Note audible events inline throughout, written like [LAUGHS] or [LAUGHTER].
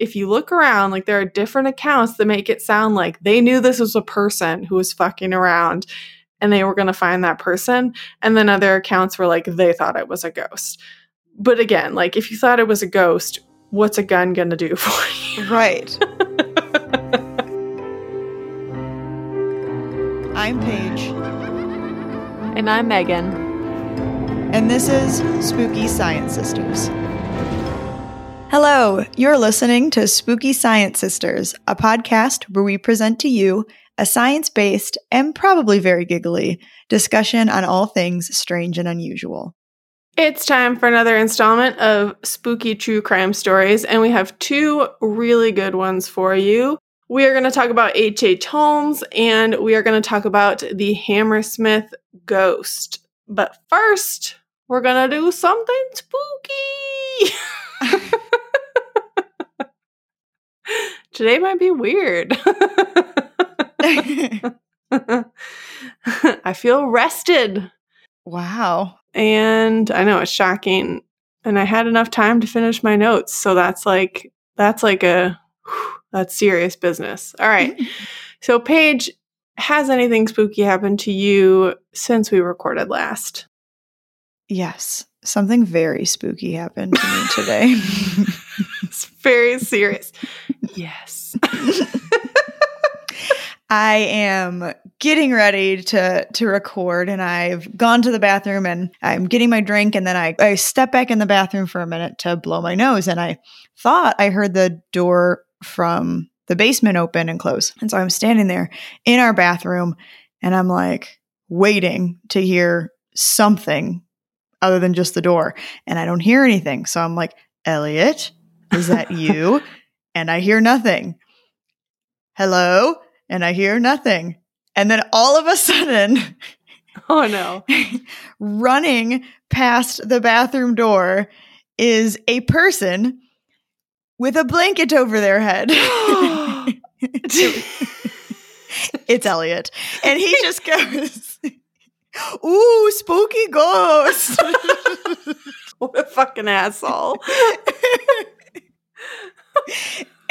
if you look around, like there are different accounts that make it sound like they knew this was a person who was fucking around and they were going to find that person. And then other accounts were like they thought it was a ghost. But again, like if you thought it was a ghost, what's a gun going to do [LAUGHS] for you? Right. [LAUGHS] I'm Paige, And I'm Megan. and this is Spooky Science Sisters. Hello, you're listening to Spooky Science Sisters, a podcast where we present to you a science based and probably very giggly discussion on all things strange and unusual. It's time for another installment of spooky true crime stories, and we have two really good ones for you. We are going to talk about H.H. H. Holmes and we are going to talk about the Hammersmith ghost. But first, we're going to do something spooky. [LAUGHS] [LAUGHS] Today might be weird. [LAUGHS] I feel rested. wow. and I know it's shocking. And I had enough time to finish my notes, so that's like that's like a whew, that's serious business. All right. [LAUGHS] so Paige, has anything spooky happened to you since we recorded last? Yes, something very spooky happened to me today. [LAUGHS] Very serious. yes. I am getting ready to to record and I've gone to the bathroom and I'm getting my drink and then I, I step back in the bathroom for a minute to blow my nose and I thought I heard the door from the basement open and close. And so I'm standing there in our bathroom and I'm like waiting to hear something other than just the door. And I don't hear anything. So I'm like, Elliot, is that you? and I hear nothing. Hello? And I hear nothing. And then all of a sudden, [LAUGHS] Oh no. [LAUGHS] running past the bathroom door is a person with a blanket over their head. [GASPS] [LAUGHS] it's Elliot. And he just goes, Ooh, spooky ghost. what a fucking asshole.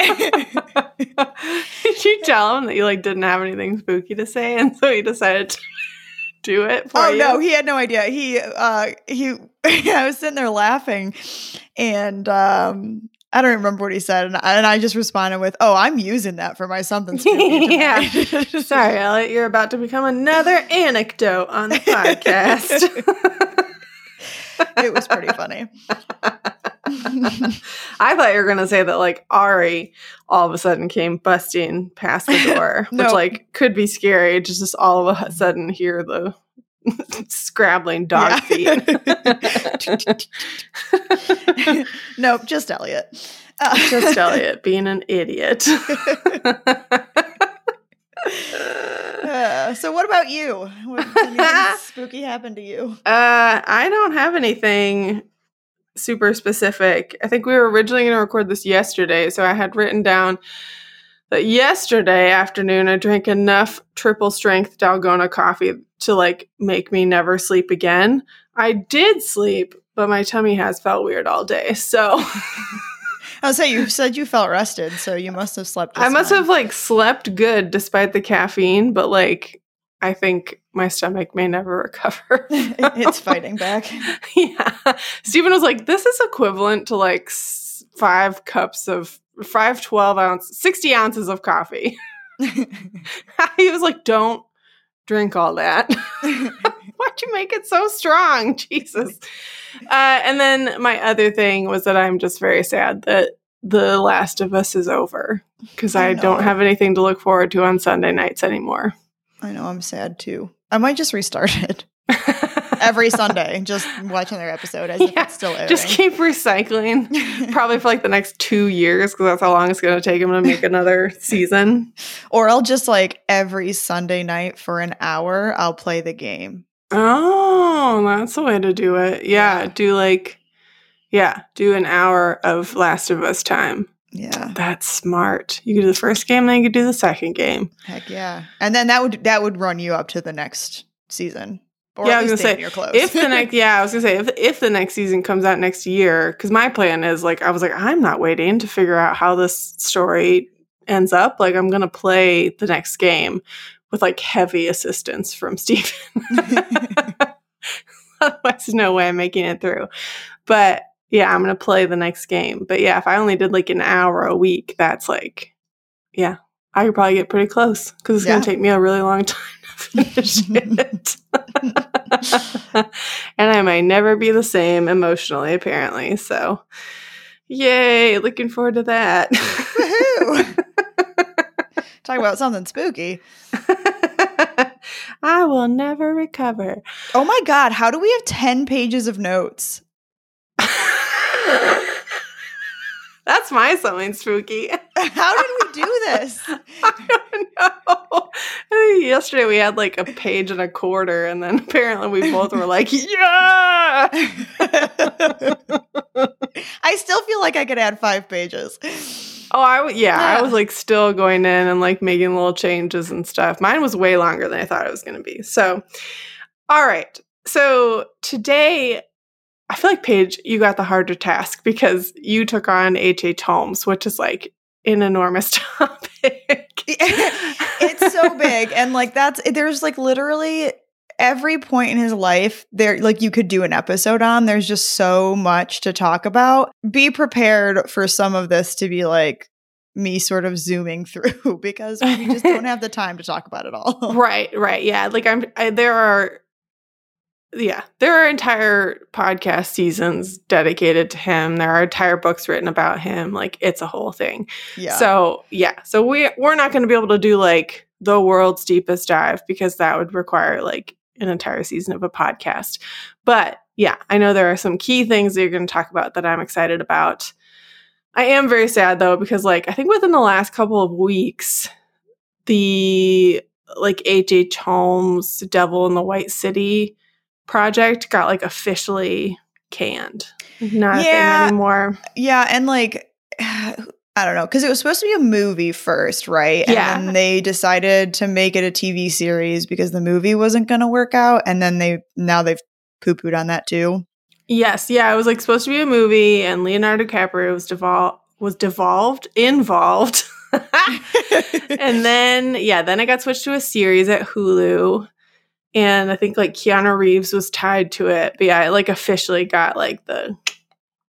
[LAUGHS] Did you tell him that you like didn't have anything spooky to say, and so he decided to [LAUGHS] do it for oh you? no, he had no idea. He uh he [LAUGHS] I was sitting there laughing and um I don't remember what he said, and I, and I just responded with, "Oh, I'm using that for my something spooky Yeah. Sorry, Elliot, you're about to become another anecdote on the podcast. [LAUGHS] it was pretty funny. [LAUGHS] I thought you were gonna say that like Ari all of a sudden came busting past the [LAUGHS] door, which like could be scary to just all of a sudden hear the scrabbling dog feet. nope, just Elliot. Uh, just Elliot being an idiot. [LAUGHS] uh, so, what about you? What, anything [LAUGHS] spooky happened to you? Uh, I don't have anything super specific. I think we were originally going to record this yesterday, so I had written down that yesterday afternoon I drank enough triple strength Dalgona coffee to like make me never sleep again. I did sleep, but my tummy has felt weird all day. So [LAUGHS] I'll say you said you felt rested, so you must have slept. I must have like slept good despite the caffeine, but like I think my stomach may never [LAUGHS] recover. [LAUGHS] it's fighting back. [LAUGHS] yeah. Stephen was like, this is equivalent to like five cups of five 12 ounce, 60 ounces of coffee. he was like, don't drink all that. Why'd you make it so strong? [LAUGHS] Jesus. Uh, and then my other thing was that I'm just very sad that The Last of Us is over because I I, don't have anything to look forward to on Sunday nights anymore. I know I'm sad too. I might just restart it [LAUGHS] every Sunday, just watch another episode as if it's still airing. Just keep recycling. [LAUGHS] Probably for like the next two years because that's how long it's going to take him to make another season. or I'll just like every Sunday night for an hour, I'll play the game. Oh, that's the way to do it. Yeah, Yeah. do like, yeah, do an hour of Last of Us time. Yeah, That's smart. You could do the first game, then you could do the second game. heck yeah. And then that would that would run you up to the next season Or Yeah, I was gonna stay in your clothes. if the [LAUGHS] next yeah i was gonna say if, if the next season comes out next year because my plan is like i was like i'm not waiting to figure out how this story ends up like i'm gonna play the next game with like heavy assistance from [LAUGHS] steven otherwise there's no way i'm making it through but yeah i'm gonna play the next game but yeah if i only did like an hour a week that's like yeah i could probably get pretty close because it's Yeah. gonna take me a really long [LAUGHS] time to finish [LAUGHS] it and I might never be the same emotionally, apparently. So, yay! Looking forward to that. Talk about something spooky. [LAUGHS] I will never recover. Oh my god, how do we have 10 pages of notes? [LAUGHS] That's my something spooky. [LAUGHS] How did we do this? I don't know. Yesterday we had like a page and a quarter, and then apparently we both were like, "Yeah!" I still feel like I could add five pages. Oh, I w- yeah, I was like still going in and like making little changes and stuff. Mine was way longer than I thought it was going to be. So, all right. So today, I feel like Paige, you got the harder task because you took on H. H. Holmes, which is like an enormous [LAUGHS] topic. it's so big and like that's there's like literally every point in his life there like you could do an episode on there's just so much to talk about be prepared for some of this to be like me sort of zooming [LAUGHS] through because we just don't have the [LAUGHS] time to talk about it all [LAUGHS] right, right, yeah. Like I'm, I, there are, yeah, there are entire podcast seasons dedicated to him. There are entire books written about him. Like it's a whole thing. yeah So yeah, so we we're not going to be able to do like the world's deepest dive because that would require like an entire season of a podcast. But yeah, I know there are some key things that you're going to talk about that I'm excited about. I am very sad though because like I think within the last couple of weeks, the like H. H. Holmes Devil in the White City project got like officially canned. Not a Yeah. thing anymore. Yeah, and like [SIGHS] I don't know, because it was supposed to be a movie first, right? Yeah. And then they decided to make it a TV series because the movie wasn't going to work out, and then they now they've poo pooed on that too. Yes, yeah, it was like supposed to be a movie, and Leonardo DiCaprio was devol- was devolved involved, [LAUGHS] and [LAUGHS] then yeah, then it got switched to a series at Hulu, and I think like Keanu Reeves was tied to it, but yeah, it like officially got like the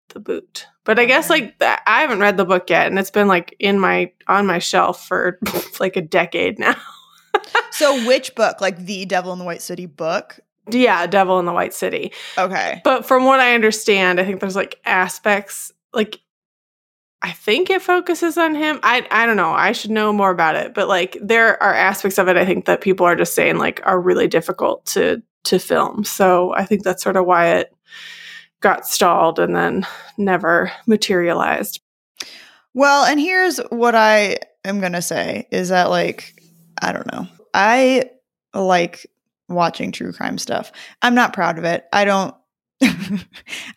the boot. But I guess like that, I haven't read the book yet, and it's been like in my on my shelf for [LAUGHS] like a decade now. [LAUGHS] so, which book, like the Devil in the White City book? yeah, Devil in the White City. Okay, But from what I understand, I think there's like aspects like I think it focuses on him. I I don't know. I should know more about it. But like there are aspects of it I think that people are just saying like are really difficult to to film. So I think that's sort of why it got stalled and then never materialized. well, and here's what I am gonna say is that like I don't know, I like watching true crime stuff. I'm not proud of it. I don't. [LAUGHS]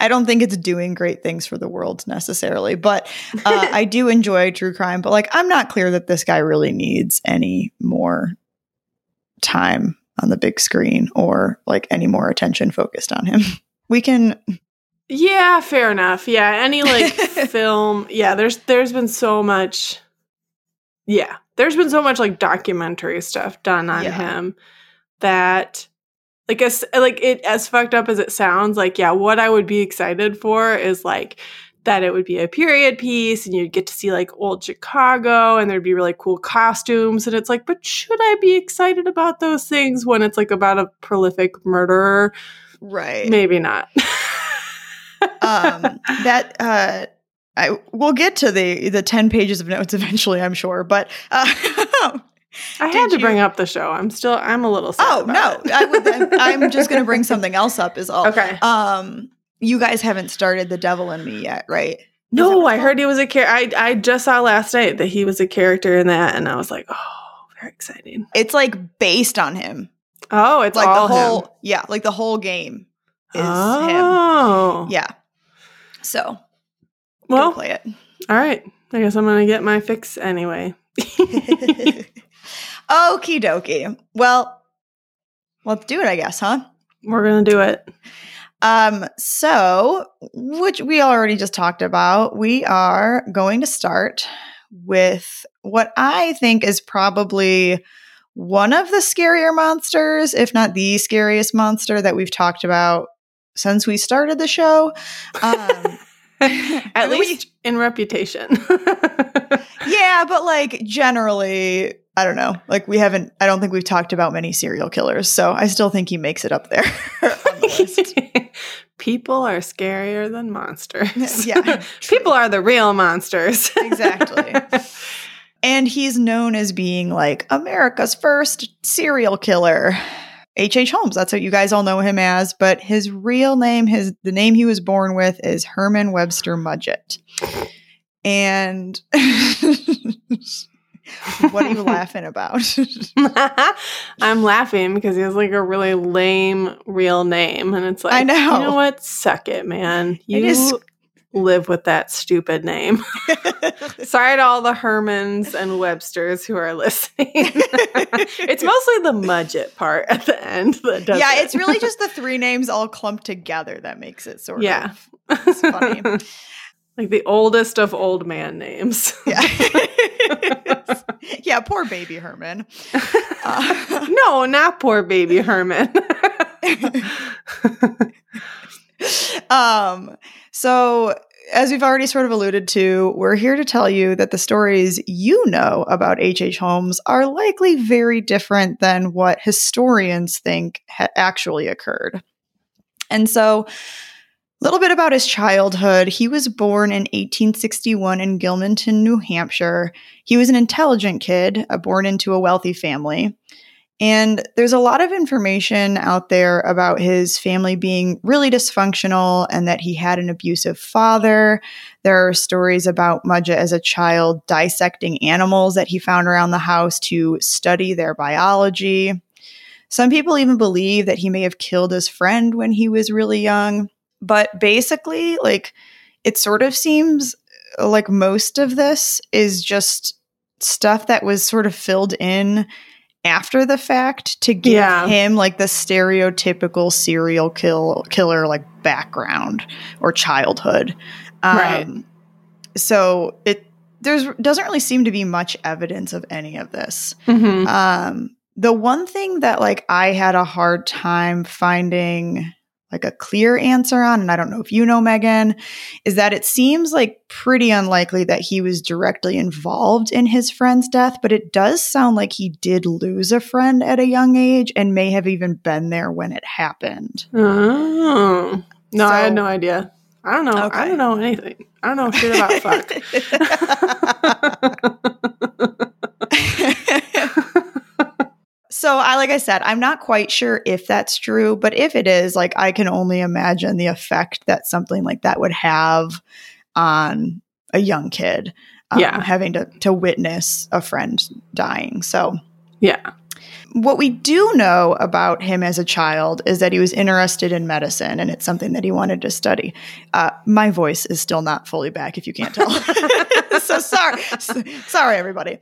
I don't think it's doing great things for the world necessarily, but uh, [LAUGHS] I do enjoy true crime. But like, I'm not clear that this guy really needs any more time on the big screen or like any more attention focused on him. [LAUGHS] We can, Yeah, fair enough. Yeah, any like [LAUGHS] film. Yeah, there's there's been so much. Yeah, there's been so much like documentary stuff done on Yeah. him that, like, as like it as fucked up as it sounds, like yeah, what I would be excited for is like that it would be a period piece and you'd get to see like old Chicago and there'd be really cool costumes and it's like, but should I be excited about those things when it's like about a prolific murderer? right. Maybe not. [LAUGHS] um that uh I we'll get to the the 10 pages of notes [LAUGHS] eventually I'm sure but uh I had to you- bring up the show. I'm still I'm a little sad. Oh no. I would, I'm, I'm just going to bring [LAUGHS] something else up. Is all. Okay. Um, you guys haven't started the Devil in Me yet, right? No, I heard he was a character. I I just saw last night that he was a character in that, and I was like, oh, very exciting. It's like based on him, Oh, it's like the whole him. yeah, like the whole game is oh. him. Yeah. So Well, go play it. [LAUGHS] all right. I guess I'm gonna get my fix anyway. [LAUGHS] Okie dokie. Well, let's do it. I guess, huh? We're gonna do it. Um, so, which we already just talked about, we are going to start with what I think is probably one of the scarier monsters, if not the scariest monster that we've talked about since we started the show. Um, [LAUGHS] At least in reputation. [LAUGHS] yeah, but like generally, I don't know. Like we haven't. I don't think we've talked about many serial killers, so I still think he makes it up there [LAUGHS] the. People are scarier than monsters. Yeah, People are the real monsters. exactly. And he's known as being like America's first serial killer. H.H. H. Holmes, that's what you guys all know him as, but his real name, his the name he was born with is Herman Webster Mudgett. And [LAUGHS] what are you laughing about? [LAUGHS] I'm laughing because he has like a really lame real name. And it's like, I know. You know what? Suck it, man. You live with that stupid name. [LAUGHS] Sorry to all the Hermans and Websters who are listening. [LAUGHS] it's mostly the Mudgett part at the end that does yeah, it. it's really just the three names all clumped together that makes it sort Yeah. of it's funny. [LAUGHS] like the oldest of old man names. Yeah. yeah, poor baby Herman. Uh, no, not poor baby Herman. [LAUGHS] um, so as we've already sort of alluded to, we're here to tell you that the stories you know about H.H. H. Holmes are likely very different than what historians think ha- actually occurred. And so, a little bit about his childhood. He was born in 1861 in Gilmanton, New Hampshire. He was an intelligent kid, uh, born into a wealthy family. And there's a lot of information out there about his family being really dysfunctional and that he had an abusive father. There are stories about Mudgett as a child dissecting animals that he found around the house to study their biology. Some people even believe that he may have killed his friend when he was really young. But basically, like, it sort of seems like most of this is just stuff that was sort of filled in after the fact to give Yeah. him like the stereotypical serial kill killer like background or childhood. Um, Right. So it there's doesn't really seem to be much evidence of any of this. Mhm. Um, the one thing that like I had a hard time finding like a clear answer on, and I don't know if you know Megan, is that it seems like pretty unlikely that he was directly involved in his friend's death, but it does sound like he did lose a friend at a young age and may have even been there when it happened. Oh. No, I had no idea. I don't know. Okay. I don't know anything. I don't know shit about fuck. [LAUGHS] [LAUGHS] [LAUGHS] so I like I said, I'm not quite sure if that's true, but if it is, like I can only imagine the effect that something like that would have on a young kid. um, Yeah. having to to witness a friend dying. So yeah. what we do know about him as a child is that he was interested in medicine and it's something that he wanted to study. Uh, my voice is still not fully back, if you can't tell. [LAUGHS] so sorry. sorry, everybody.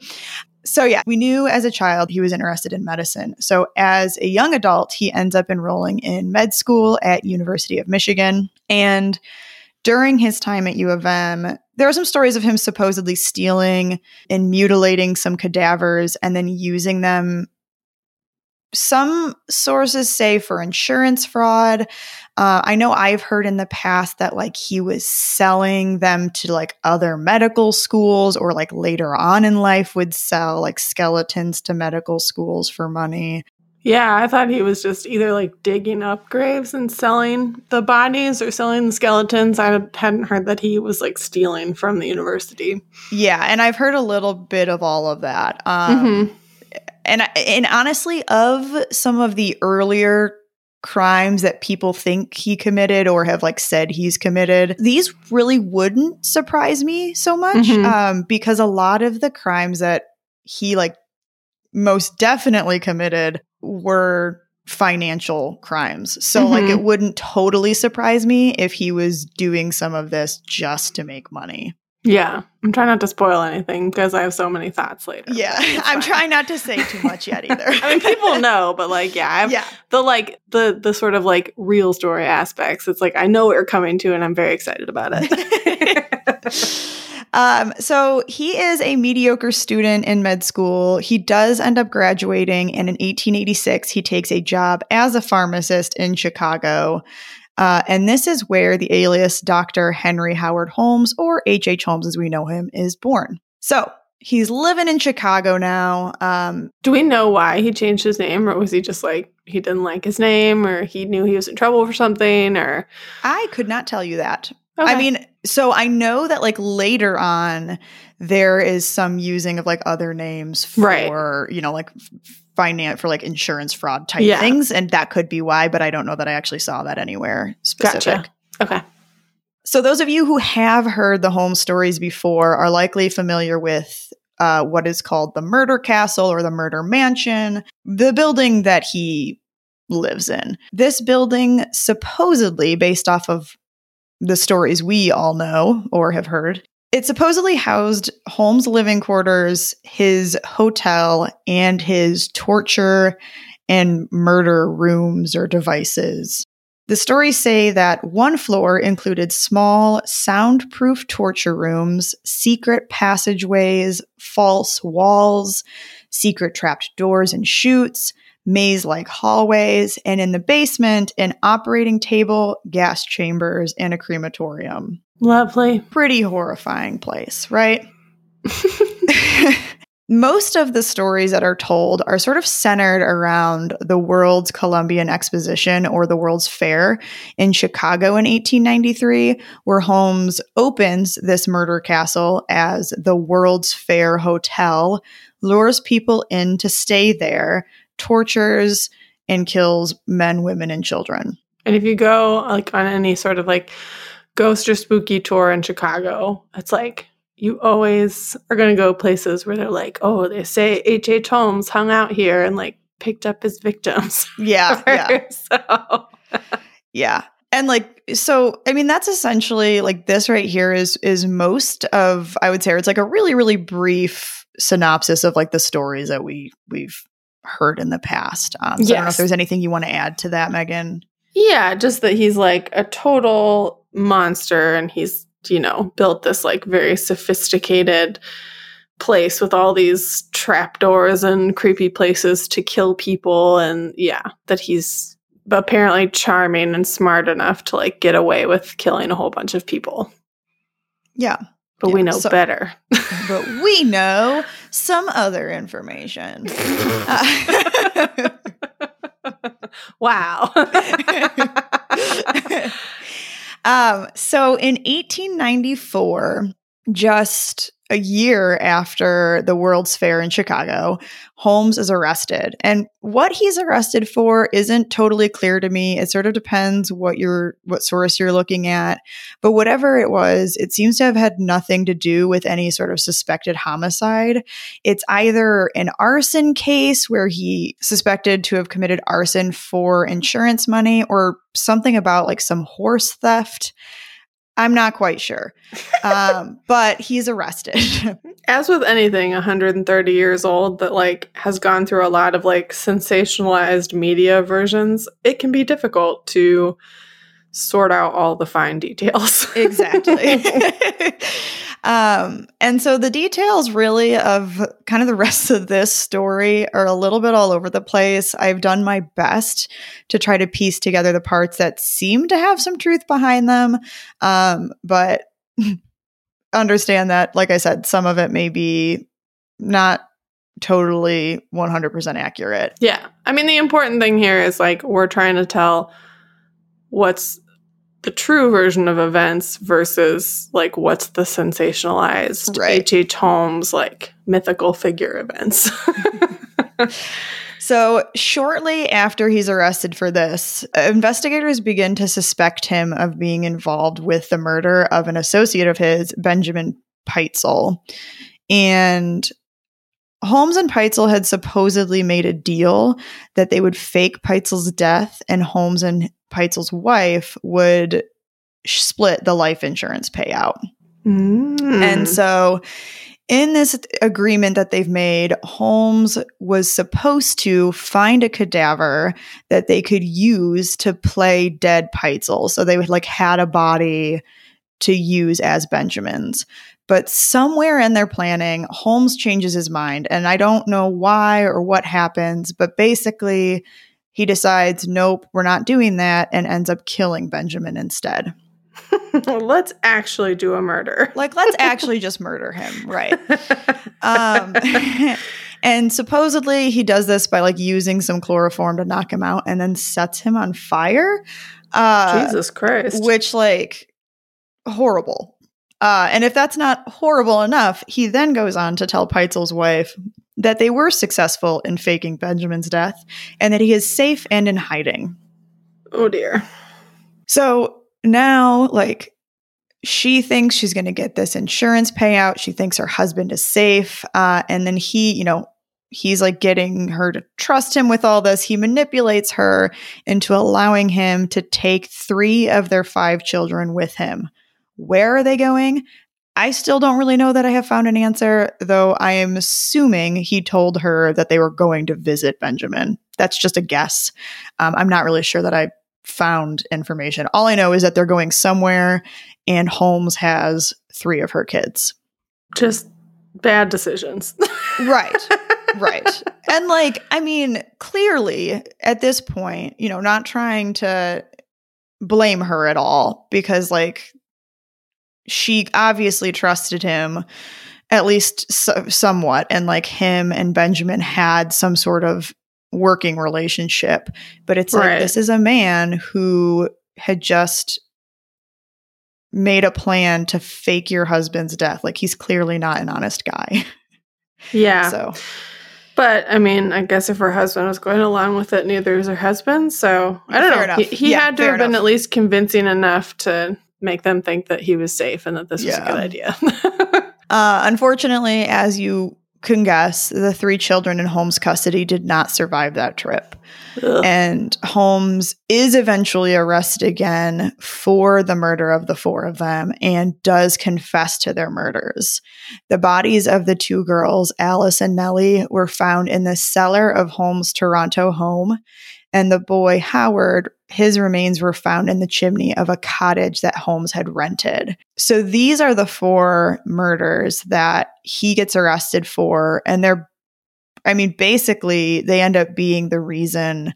So, yeah, we knew as a child he was interested in medicine. So, as a young adult, he ends up enrolling in med school at University of Michigan. And during his time at U of M, there are some stories of him supposedly stealing and mutilating some cadavers and then using them some sources say for insurance fraud. Uh, I know I've heard in the past that like he was selling them to like other medical schools or like later on in life would sell like skeletons to medical schools for money. Yeah, I thought he was just either like digging up graves and selling the bodies or selling the skeletons. I hadn't heard that he was like stealing from the university. Yeah, and I've heard a little bit of all of that. Um, Mhm. And and honestly, of some of the earlier crimes that people think he committed or have like said he's committed, these really wouldn't surprise me so much Mhm. um, because a lot of the crimes that he like most definitely committed were financial crimes. So like Mhm. it wouldn't totally surprise me if he was doing some of this just to make money. Yeah. I'm trying not to spoil anything because I have so many thoughts later. Yeah, [LAUGHS] I'm fine. trying not to say too much yet either. [LAUGHS] I mean, people know, but like, yeah, I have yeah, the like the the sort of like real story aspects. It's like I know what you're coming to, and I'm very excited about it. [LAUGHS] um, so he is a mediocre student in med school. He does end up graduating, and in 1886, he takes a job as a pharmacist in Chicago. Uh, and this is where the alias Dr. Henry Howard Holmes, or H.H. H. Holmes as we know him, is born. So he's living in Chicago now. Um, Do we know why he changed his name, or was he just like he didn't like his name, or he knew he was in trouble for something, or I could not tell you that. Okay. I mean, so I know that like later on, there is some using of like other names for, Right. you know, like finance for like insurance fraud type Yeah. things. And that could be why, but I don't know that I actually saw that anywhere specific. Gotcha. Okay. So, those of you who have heard the Holmes stories before are likely familiar with uh, what is called the murder castle or the murder mansion, the building that he lives in. This building, supposedly based off of the stories we all know or have heard, it supposedly housed Holmes' living quarters, his hotel, and his torture and murder rooms or devices. The stories say that one floor included small, soundproof torture rooms, secret passageways, false walls, secret trapped doors and chutes, maze like hallways, and in the basement, an operating table, gas chambers, and a crematorium. Lovely. Pretty horrifying place, right? [LAUGHS] Most of the stories that are told are sort of centered around the World's Columbian Exposition or the World's Fair in Chicago in 1893, where Holmes opens this murder castle as the World's Fair Hotel, lures people in to stay there, tortures, and kills men, women, and children. And if you go like on any sort of like ghost or spooky tour in Chicago, it's like you always are going to go places where they're like, oh, they say H.H. H. Holmes hung out here and like picked up his victims. Yeah, [LAUGHS] yeah. so, Yeah. And like so I mean that's essentially like this right here is is most of I would say it's like a really really brief synopsis of like the stories that we we've heard in the past. Um, so I don't know if there's anything you want to add to that, Megan. yeah, just that he's like a total monster and he's, you know, built this like very sophisticated place with all these trapdoors and creepy places to kill people. And yeah, that he's apparently charming and smart enough to like get away with killing a whole bunch of people. Yeah. But we know so- better. [LAUGHS] But we know some other information. Uh, [LAUGHS] wow. [LAUGHS] um, so in 1894, just a year after the World's Fair in Chicago, Holmes is arrested. And what he's arrested for isn't totally clear to me. It sort of depends what you're what source you're looking at. But whatever it was, it seems to have had nothing to do with any sort of suspected homicide. It's either an arson case where he suspected to have committed arson for insurance money or something about like some horse theft. I'm not quite sure. Um, [LAUGHS] but he's arrested. [LAUGHS] As with anything 130 years old that like has gone through a lot of like sensationalized media versions, it can be difficult to sort out all the fine details. [LAUGHS] exactly. [LAUGHS] um, and so the details really of kind of the rest of this story are a little bit all over the place. I've done my best to try to piece together the parts that seem to have some truth behind them. Um, but [LAUGHS] understand that, like I said, some of it may be not totally 100% accurate. yeah. I mean, the important thing here is like we're trying to tell what's the true version of events versus like what's the sensationalized Right. H.H. Holmes like mythical figure events. So, shortly after he's arrested for this, investigators begin to suspect him of being involved with the murder of an associate of his, Benjamin Pitezel. And Holmes and Pitezel had supposedly made a deal that they would fake Pitezel's death, and Holmes and Pitezel's wife would split the life insurance payout. Mm. And so, in this agreement that they've made, Holmes was supposed to find a cadaver that they could use to play dead Pitezel. So they would like had a body to use as Benjamin's. But somewhere in their planning, Holmes changes his mind. And I don't know why or what happens, but basically, he decides, nope, we're not doing that, and ends up killing Benjamin instead. [LAUGHS] let's actually do a murder. Like, let's actually just murder him, right? Um, [LAUGHS] and supposedly he does this by like using some chloroform to knock him out and then sets him on fire. Uh, Jesus Christ. which like horrible. Uh, and if that's not horrible enough, he then goes on to tell Pitezel's wife that they were successful in faking Benjamin's death and that he is safe and in hiding. oh dear. So now, like, she thinks she's going to get this insurance payout. She thinks her husband is safe. Uh, and then he, you know, he's like getting her to trust him with all this. He manipulates her into allowing him to take three of their five children with him. Where are they going? I still don't really know that I have found an answer, though I am assuming he told her that they were going to visit Benjamin. That's just a guess. Um, I'm not really sure that I found information. All I know is that they're going somewhere and Holmes has three of her kids. Just bad decisions. Right. [LAUGHS] right. And like, I mean, clearly at this point, you know, not trying to blame her at all because like she obviously trusted him at least so- somewhat and like him and Benjamin had some sort of working relationship but it's Right. like this is a man who had just made a plan to fake your husband's death like he's clearly not an honest guy [LAUGHS] yeah. so But I mean, I guess if her husband was going along with it, neither is her husband. So I don't Fair know. enough. He, he Yeah, had to have been enough. at least convincing enough to make them think that he was safe and that this was a good idea. [LAUGHS] Uh, unfortunately, as you can guess, the three children in Holmes' custody did not survive that trip. Ugh. And Holmes is eventually arrested again for the murder of the four of them and does confess to their murders. The bodies of the two girls, Alice and Nellie, were found in the cellar of Holmes' Toronto home. And the boy, Howard, his remains were found in the chimney of a cottage that Holmes had rented. So these are the four murders that he gets arrested for. And they're, I mean, basically, they end up being the reason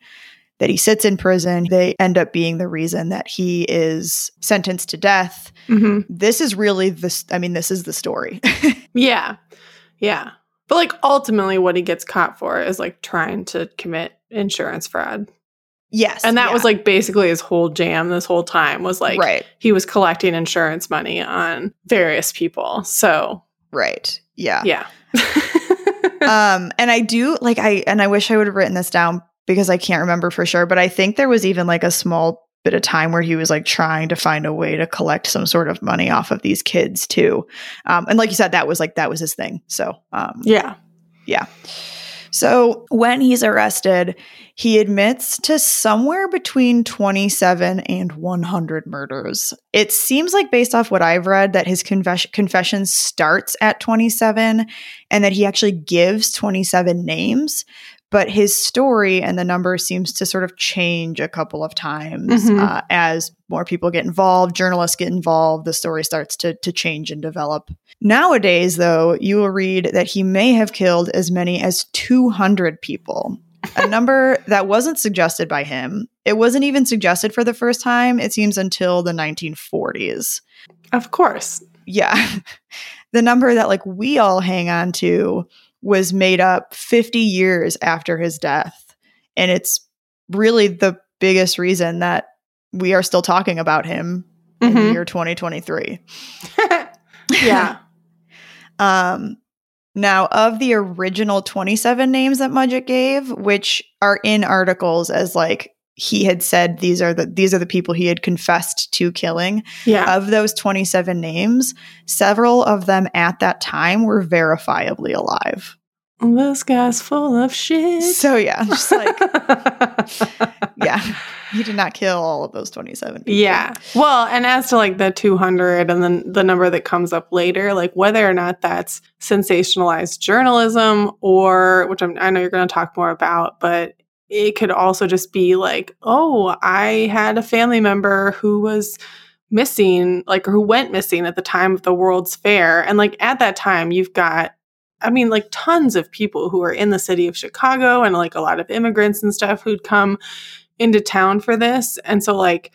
that he sits in prison. They end up being the reason that he is sentenced to death. Mhm. This is really this, I mean, this is the story. [LAUGHS] Yeah. Yeah. But like ultimately what he gets caught for is like trying to commit insurance fraud. yes. And that yeah. was like basically his whole jam this whole time was like right, he was collecting insurance money on various people. So, right. Yeah. yeah. [LAUGHS] um and i do like i and i wish i would have written this down because i can't remember for sure but i think there was even like a small bit of time where he was like trying to find a way to collect some sort of money off of these kids too um and like you said that was like that was his thing so um yeah. Yeah. So when he's arrested he admits to somewhere between 27 and 100 murders it seems like based off what i've read that his confession confession starts at 27 and that he actually gives 27 names but his story and the number seems to sort of change a couple of times Mhm. uh, as more people get involved journalists get involved the story starts to, to change and develop. Nowadays though you will read that he may have killed as many as 200 people. A [LAUGHS] number that wasn't suggested by him. It wasn't even suggested for the first time it seems until the 1940s Of course. yeah. [LAUGHS] The number that like we all hang on to was made up 50 years after his death and it's really the biggest reason that we are still talking about him in the Mhm. year 2023 [LAUGHS] yeah. [LAUGHS] um now of the original 27 names that Mudgett gave which are in articles as like he had said these are the these are the people he had confessed to killing Yeah. of those 27 names, several of them at that time were verifiably alive. this guy's full of shit. So yeah, just like [LAUGHS] yeah. he did not kill all of those 27 people. Yeah. Well, and as to like the 200 and then the number that comes up later, like whether or not that's sensationalized journalism or, which I'm, I know you're going to talk more about, but it could also just be like, oh, I had a family member who was missing, like who went missing at the time of the World's Fair. And like at that time, you've got I mean, like tons of people who are in the city of Chicago and like a lot of immigrants and stuff who'd come into town for this. And so, like,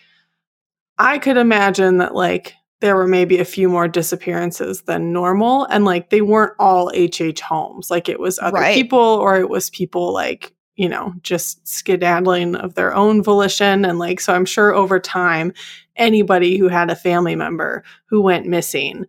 I could imagine that, like, there were maybe a few more disappearances than normal. And like, they weren't all HH Holmes. Like, it was other Right. people or it was people like, you know, just skedaddling of their own volition. And like, so I'm sure over time, anybody who had a family member who went missing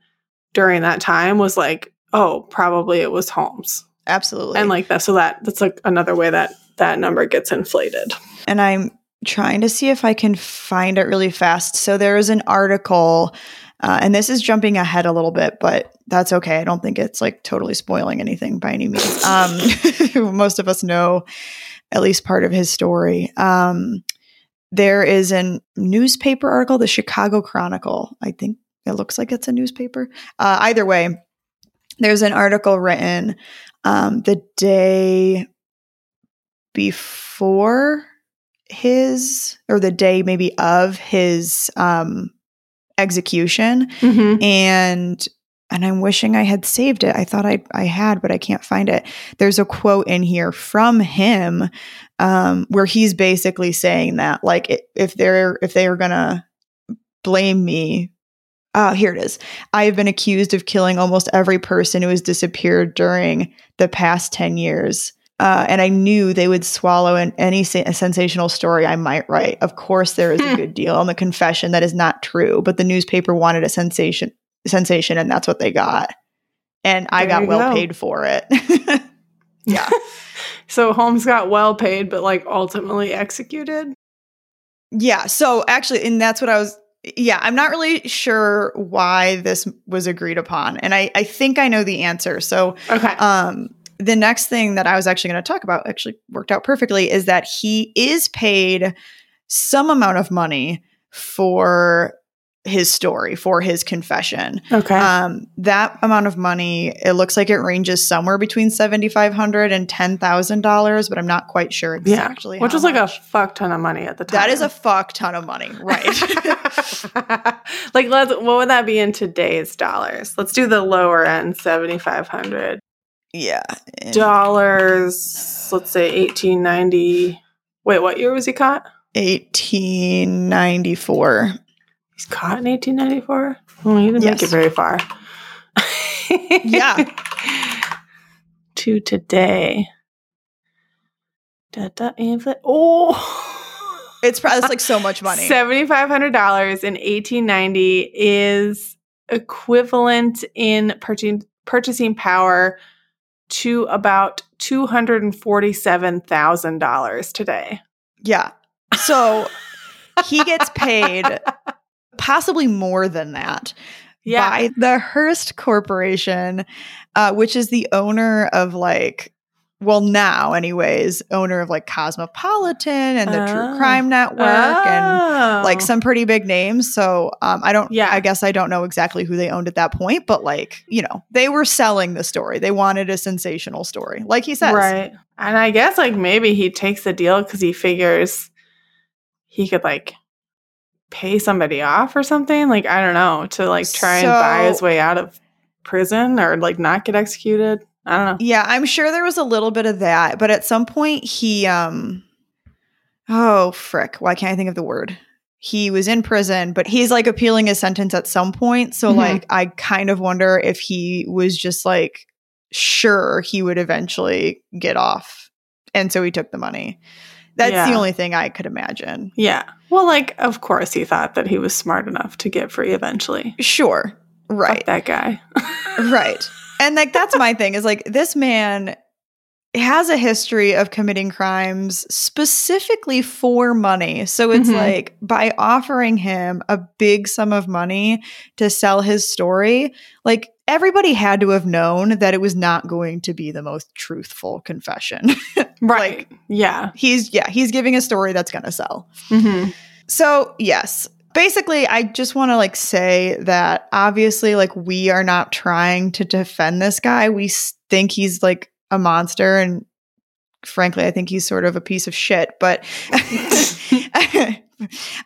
during that time was like, oh, probably it was Holmes. Absolutely. And like that, so that that's like another way that that number gets inflated. and I'm trying to see if I can find it really fast. So there is an article, uh, and this is jumping ahead a little bit, but that's okay. I don't think it's like totally spoiling anything by any means. Um, [LAUGHS] most of us know at least part of his story. Um, there is a newspaper article, the Chicago Chronicle. I think it looks like it's a newspaper. Uh, either way, there's an article written um, the day before his or the day maybe of his um execution Mm-hmm. and and I'm wishing I had saved it. I thought I I had, but I can't find it. There's a quote in here from him um, where he's basically saying that like if they're if they are gonna blame me. Oh, here it is. I have been accused of killing almost every person who has disappeared during the past 10 years. Uh, and I knew they would swallow in any se- sensational story I might write. Of course, there is a [LAUGHS] good deal on the confession that is not true, but the newspaper wanted a sensation, sensation, and that's what they got. And I There got well go. paid for it. [LAUGHS] yeah, [LAUGHS] So Holmes got well paid, but like ultimately executed. yeah. So actually, and that's what I was. Yeah, I'm not really sure why this was agreed upon, and I I think I know the answer. So Okay. Um, the next thing that I was actually going to talk about actually worked out perfectly is that he is paid some amount of money for his story, for his confession. okay. Um, that amount of money, it looks like it ranges somewhere between seventy five hundred and ten thousand dollars, but I'm not quite sure exactly. yeah. Which was like a fuck ton of money at the time. that is a fuck ton of money, right? [LAUGHS] like let's what would that be in today's dollars? Let's do the lower end, seventy five hundred yeah, and dollars. Let's say eighteen ninety. Wait, what year was he caught? eighteen ninety four. He's caught in eighteen ninety four. Oh, he didn't make it very far. Yeah. [LAUGHS] to today. Da, da, infl- oh. It's probably it's like so much money. Seventy five hundred dollars in eighteen ninety is equivalent in purchasing purchasing power to about two hundred and forty seven thousand dollars today. Yeah. So he gets paid possibly more than that Yeah, by the Hearst Corporation, uh, which is the owner of like, well, now, anyways, owner of like Cosmopolitan and the Oh. True Crime Network and like Oh. some pretty big names. So um, I don't, Yeah. I guess I don't know exactly who they owned at that point, but like, you know, they were selling the story. They wanted a sensational story, like he says. Right. And I guess like maybe he takes the deal because he figures he could like pay somebody off or something. Like, I don't know, to like try and buy his way out of prison or like not get executed. I don't know. Yeah, I'm sure there was a little bit of that, but at some point he um oh frick, why can't I think of the word? He was in prison, but he's like appealing his sentence at some point. So Mhm. like I kind of wonder if he was just like sure he would eventually get off. And so he took the money. That's the only thing I could imagine. Yeah. Well, like, of course he thought that he was smart enough to get free eventually. Sure. Right. Fuck that guy. [LAUGHS] right and like that's my thing is like this man has a history of committing crimes specifically for money. So it's Mhm. like by offering him a big sum of money to sell his story, like everybody had to have known that it was not going to be the most truthful confession. [LAUGHS] Right. Like, yeah. he's yeah, he's giving a story that's going to sell. hmm So, yes. Basically, I just want to like say that obviously like we are not trying to defend this guy. We think he's like a monster and frankly, I think he's sort of a piece of shit, but [LAUGHS]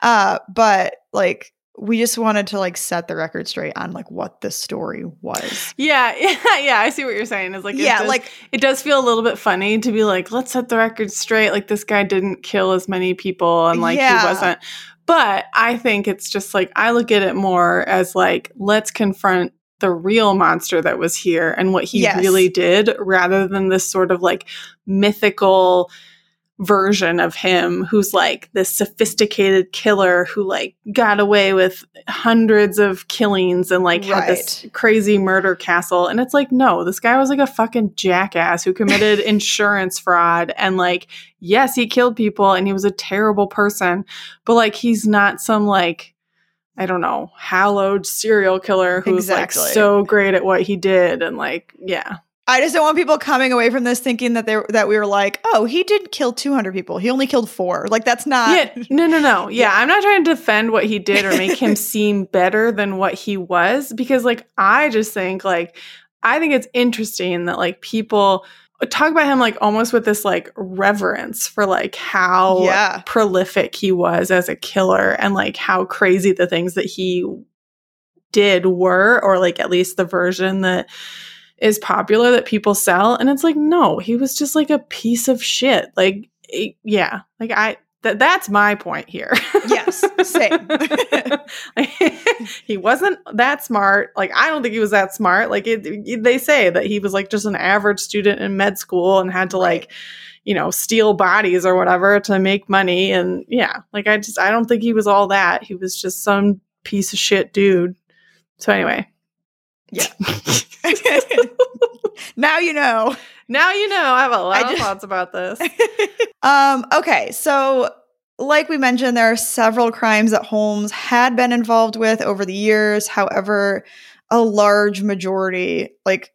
uh but like we just wanted to like set the record straight on like what the story was. Yeah, [LAUGHS] yeah, yeah. I see what you're saying. Is like, it yeah, does- like it does feel a little bit funny to be like, let's set the record straight. Like this guy didn't kill as many people, and like Yeah. he wasn't. But I think it's just like I look at it more as like let's confront the real monster that was here and what he Yes. really did, rather than this sort of like mythical version of him who's like this sophisticated killer who like got away with hundreds of killings and like had this crazy murder castle and it's like no this guy was like a fucking jackass who committed [LAUGHS] insurance fraud and like yes he killed people and he was a terrible person but like he's not some like I don't know, hallowed serial killer who's Exactly. like so great at what he did and like yeah. I just don't want people coming away from this thinking that they that we were like, oh, he did kill 200 people. He only killed four. Like that's not. yeah, no, no, no. Yeah, I'm not trying to defend what he did or make him [LAUGHS] seem better than what he was because, like, I just think, like, I think it's interesting that, like, people talk about him, like, almost with this, like, reverence for, like, how Yeah. prolific he was as a killer and, like, how crazy the things that he did were, or, like, at least the version that is popular that people sell. And it's like, no, he was just, like, a piece of shit. Like, it- yeah, like, I. That that's my point here. Yes, same. [LAUGHS] he wasn't that smart. Like I don't think he was that smart. Like it, they say that he was like just an average student in med school and had to Right. like, you know, steal bodies or whatever to make money. And yeah, like I just I don't think he was all that. He was just some piece of shit dude. So anyway, Yeah. [LAUGHS] [LAUGHS] now you know. now you know I have a lot I of thoughts about this. [LAUGHS] Um, okay, so like we mentioned, there are several crimes that Holmes had been involved with over the years. However, a large majority, like,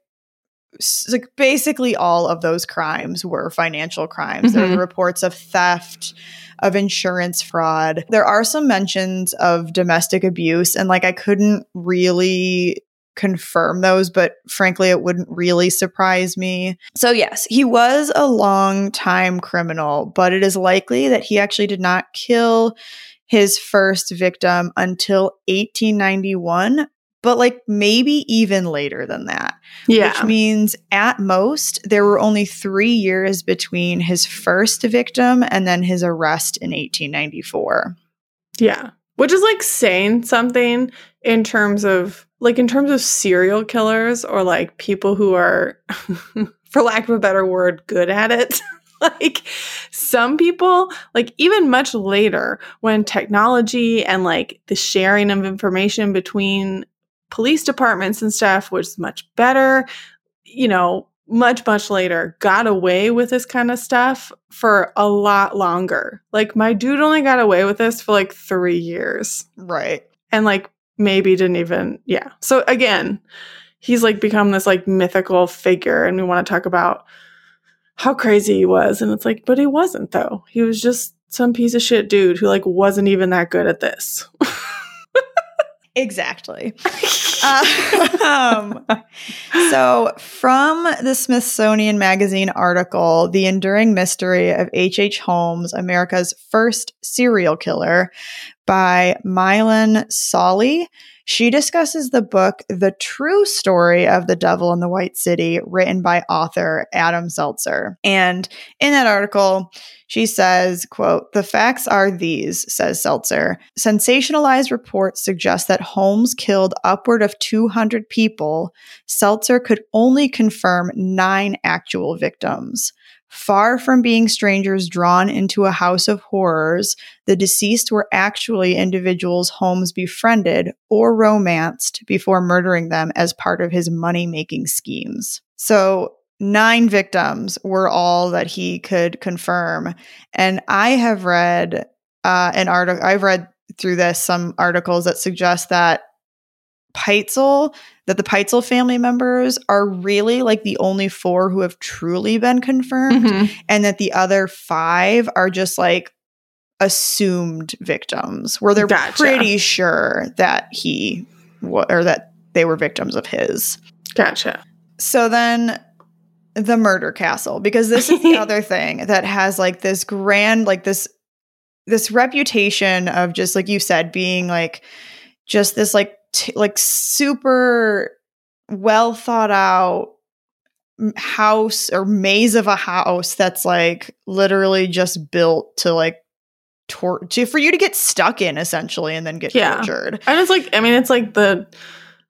like basically all of those crimes were financial crimes. There Mhm. were reports of theft, of insurance fraud. There are some mentions of domestic abuse, and like I couldn't really confirm those, but frankly, it wouldn't really surprise me. So, yes, he was a long time criminal, but it is likely that he actually did not kill his first victim until 1891, but like maybe even later than that. Yeah. Which means at most, there were only three years between his first victim and then his arrest in 1894. Yeah. Which is like saying something in terms of like in terms of serial killers or like people who are [LAUGHS] for lack of a better word good at it. [LAUGHS] like some people like even much later when technology and like the sharing of information between police departments and stuff was much better, you know, much much later got away with this kind of stuff for a lot longer. Like my dude only got away with this for like 3 years Right. and like maybe didn't even yeah. So again, he's like become this like mythical figure and we want to talk about how crazy he was and it's like but he wasn't though. He was just some piece of shit dude who like wasn't even that good at this. [LAUGHS] Exactly. [LAUGHS] [LAUGHS] um, so, from the Smithsonian Magazine article, The Enduring Mystery of H.H. H. Holmes, America's First Serial Killer by Meilan Solly, she discusses the book The True Story of the Devil in the White City, written by author Adam Selzer. And in that article, she says, quote, the facts are these, says Selzer. Sensationalized reports suggest that Holmes killed upward of 200 people. Seltzer could only confirm nine actual victims. Far from being strangers drawn into a house of horrors, the deceased were actually individuals Holmes befriended or romanced before murdering them as part of his money making schemes. So nine victims were all that he could confirm. And I have read uh, an article, I've read through this some articles that suggest that Pitezel, that the Pitezel family members are really like the only four who have truly been confirmed, Mhm. and that the other five are just like assumed victims, where they're Gotcha. pretty sure that he wa- or that they were victims of his. Gotcha. So then the murder castle because this is the [LAUGHS] other thing that has like this grand like this this reputation of just like you said being like just this like t- like super well thought out house or maze of a house that's like literally just built to like tor- to for you to get stuck in essentially and then get Yeah. tortured. And it's like, I mean, it's like the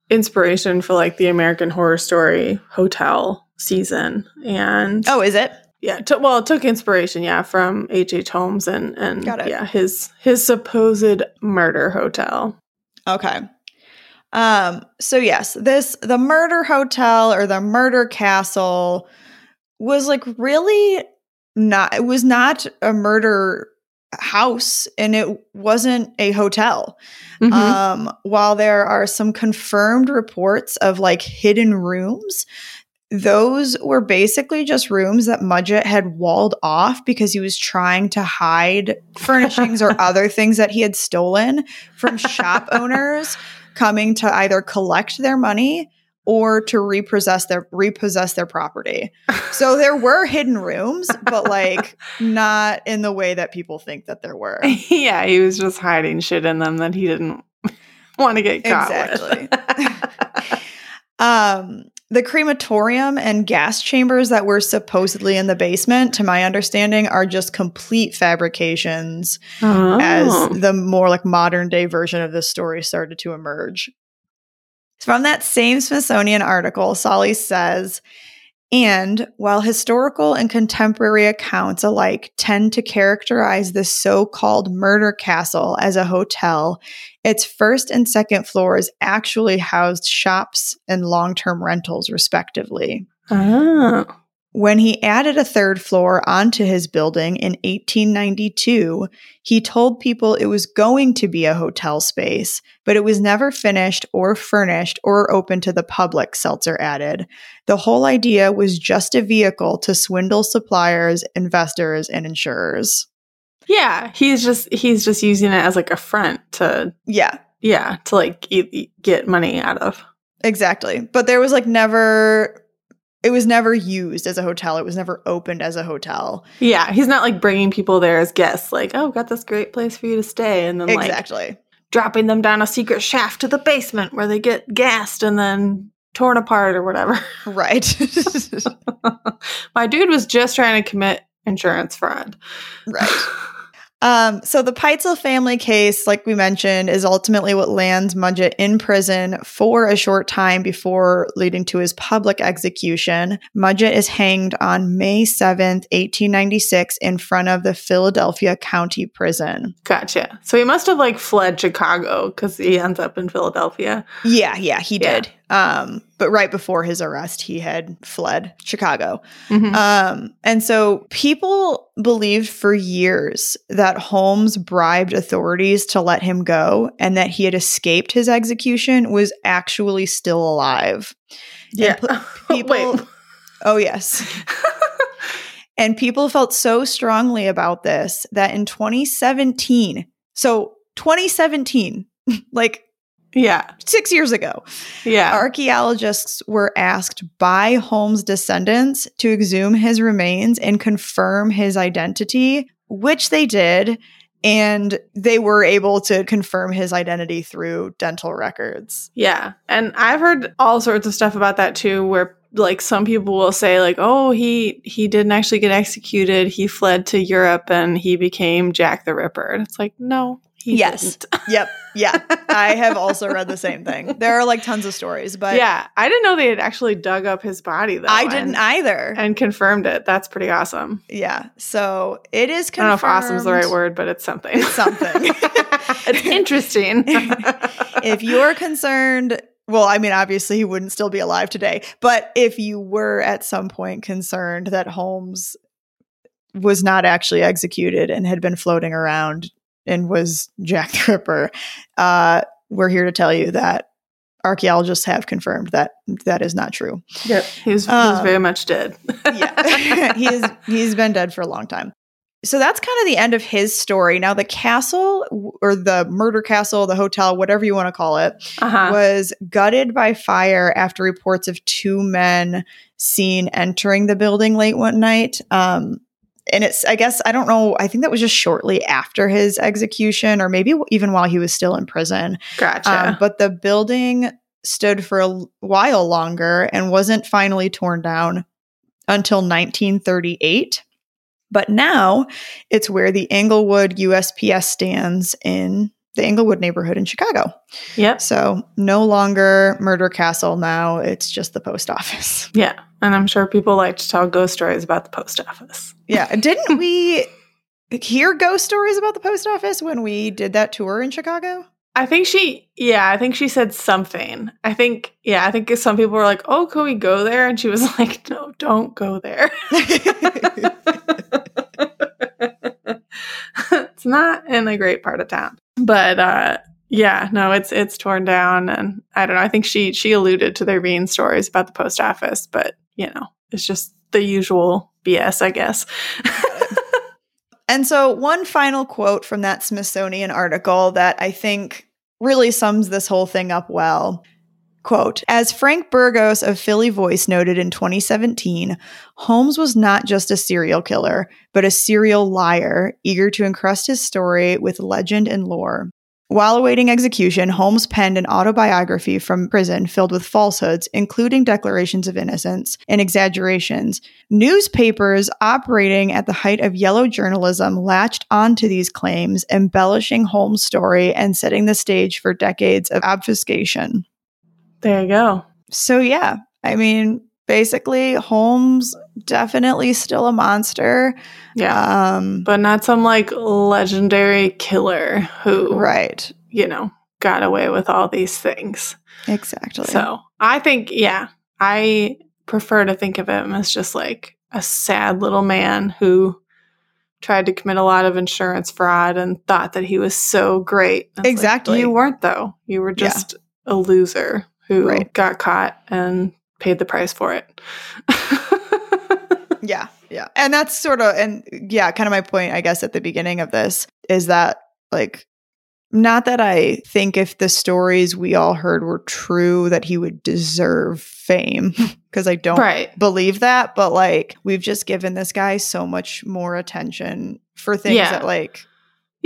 inspiration for like the American Horror Story hotel season. And Oh, is it? yeah, t- well, it took inspiration, yeah, from H. H. Holmes and and Got it. yeah, his his supposed murder hotel. Okay. Um so yes, this the murder hotel or the murder castle was like really not it was not a murder house and it wasn't a hotel. Mhm. Um while there are some confirmed reports of like hidden rooms, those were basically just rooms that Mudgett had walled off because he was trying to hide furnishings or [LAUGHS] other things that he had stolen from shop [LAUGHS] owners coming to either collect their money or to repossess their repossess their property. So [LAUGHS] there were hidden rooms, but like not in the way that people think that there were. [LAUGHS] yeah, he was just hiding shit in them that he didn't [LAUGHS] want to get caught Exactly. with. Um, the crematorium and gas chambers that were supposedly in the basement, to my understanding, are just complete fabrications Oh. as the more like modern day version of this story started to emerge. From that same Smithsonian article, Solly says, and while historical and contemporary accounts alike tend to characterize the so called murder castle as a hotel, its first and second floors actually housed shops and long term rentals, respectively. Oh. When he added a third floor onto his building in 1892, he told people it was going to be a hotel space, but it was never finished or furnished or open to the public, Selzer added. The whole idea was just a vehicle to swindle suppliers, investors, and insurers. Yeah, he's just he's just using it as like a front to Yeah, yeah to like e- get money out of. exactly. But there was like never. It was never used as a hotel. It was never opened as a hotel. Yeah, he's not like bringing people there as guests. Like, oh, got this great place for you to stay, and then like Exactly. dropping them down a secret shaft to the basement where they get gassed and then torn apart or whatever. Right. [LAUGHS] [LAUGHS] My dude was just trying to commit insurance fraud. right. [LAUGHS] Um, so the Pitezel family case, like we mentioned, is ultimately what lands Mudgett in prison for a short time before leading to his public execution. Mudgett is hanged on May 7th, 1896, in front of the Philadelphia County Prison. Gotcha. So he must have like fled Chicago because he ends up in Philadelphia. Yeah, yeah, he Yeah. Um, but right before his arrest, he had fled Chicago. Mhm. Um, and so people believed for years that Holmes bribed authorities to let him go and that he had escaped his execution was actually still alive. yeah. pu- [LAUGHS] people- Oh, yes. [LAUGHS] And people felt so strongly about this that in 2017, so 2017, [LAUGHS] like yeah. six years ago, Yeah. Archaeologists were asked by Holmes' descendants to exhume his remains and confirm his identity, which they did. And they were able to confirm his identity through dental records. Yeah. And I've heard all sorts of stuff about that too where like some people will say like oh he he didn't actually get executed he fled to Europe and he became Jack the Ripper. And it's like no he Yes. didn't. [LAUGHS] Yep. Yeah. I have also read the same thing. There are like tons of stories, but yeah, I didn't know they had actually dug up his body though. I didn't either. and confirmed it. That's pretty awesome. yeah. So it is I don't know if confirmed. awesome is the right word, but it's something. It's something. [LAUGHS] it's interesting. [LAUGHS] if you're concerned well, I mean, obviously he wouldn't still be alive today, but if you were at some point concerned that Holmes was not actually executed and had been floating around and was Jack [LAUGHS] the Ripper, uh, we're here to tell you that archaeologists have confirmed that that is not true. Yep. He was, he was Um, very much dead. yeah, [LAUGHS] [LAUGHS] he's he's been dead for a long time. So that's kind of the end of his story. Now the castle or the murder castle, the hotel, whatever you want to call it, Uh-huh. was gutted by fire after reports of two men seen entering the building late one night. Um, and it's, I guess, I don't know. I think that was just shortly after his execution, or maybe even while he was still in prison. Gotcha. Um, but the building stood for a while longer and wasn't finally torn down until 1938. But now it's where the Englewood USPS stands in the Englewood neighborhood in Chicago. yep. So no longer Murder Castle now, it's just the post office. [LAUGHS] Yeah. And I'm sure people like to tell ghost stories about the post office. Yeah, didn't [LAUGHS] we hear ghost stories about the post office when we did that tour in Chicago? I think she, yeah, I think she said something. I think, yeah, I think some people were like, oh, can we go there? And she was [LAUGHS] like, no, don't go there. it's not in a great part of town. But uh yeah, no, it's it's torn down and I don't know. I think she she alluded to there being stories about the post office, but you know, it's just the usual BS, I guess. [LAUGHS] And so, one final quote from that Smithsonian article that I think really sums this whole thing up well. Quote As Frank Burgos of Philly Voice noted in 2017, Holmes was not just a serial killer, but a serial liar, eager to encrust his story with legend and lore. While awaiting execution, Holmes penned an autobiography from prison filled with falsehoods, including declarations of innocence and exaggerations. Newspapers operating at the height of yellow journalism latched onto these claims, embellishing Holmes' story and setting the stage for decades of obfuscation. There you go. So, yeah, I mean, basically, Holmes definitely still a monster. Yeah. Um, but not some like legendary killer who right. you know, got away with all these things. Exactly. So I think, yeah, I prefer to think of him as just like a sad little man who tried to commit a lot of insurance fraud and thought that he was so great. It's like, Exactly. you weren't, though. You were Yeah. just a loser who Right. got caught and paid the price for it. [LAUGHS] Yeah, yeah. And that's sort of and yeah, kind of my point I guess at the beginning of this is that like not that I think if the stories we all heard were true that he would deserve fame [LAUGHS] because I don't right. believe that, but like we've just given this guy so much more attention for things Yeah. that like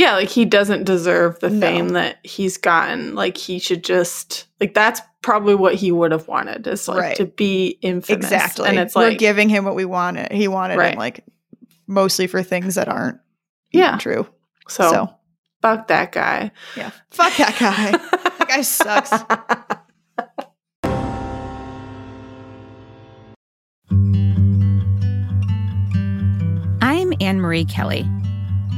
Yeah, like he doesn't deserve the No. fame that he's gotten. Like he should just like that's probably what he would have wanted is like Right. to be infamous. exactly And it's we're like giving him what we wanted he wanted Right. and like mostly for things that aren't Yeah. true. so, so fuck that guy. yeah. Fuck that guy. [LAUGHS] that guy sucks. I'm Anne Marie Kelly.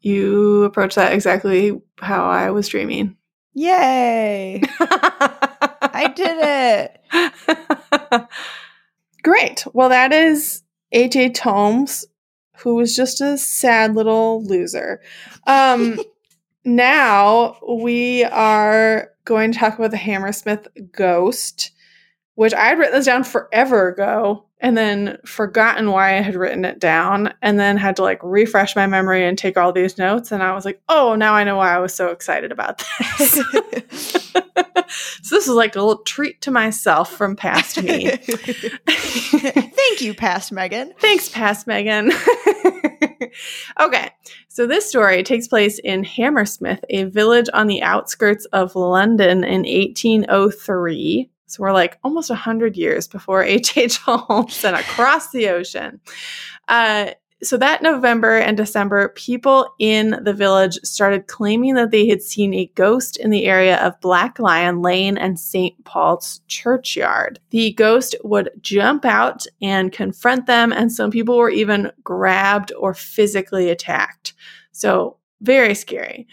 You approached that exactly how I was dreaming. Yay. I did it. [LAUGHS] Great. Well, that is H.H. Holmes, who was just a sad little loser. Um, [LAUGHS] now we are going to talk about the Hammersmith ghost, which I had written this down forever ago and then forgotten why I had written it down and then had to like refresh my memory and take all these notes. And I was like, oh, now I know why I was so excited about this. [LAUGHS] so this is like a little treat to myself from past me. [LAUGHS] Thank you, past Megan. Thanks, past Megan. [LAUGHS] okay, so this story takes place in Hammersmith, a village on the outskirts of London in 1803. So we're like almost 100 years before [LAUGHS] H.H. Holmes and across the ocean. Uh, so that November and December, people in the village started claiming that they had seen a ghost in the area of Black Lion Lane and St. Paul's churchyard. The ghost would jump out and confront them, and some people were even grabbed or physically attacked. So, very scary.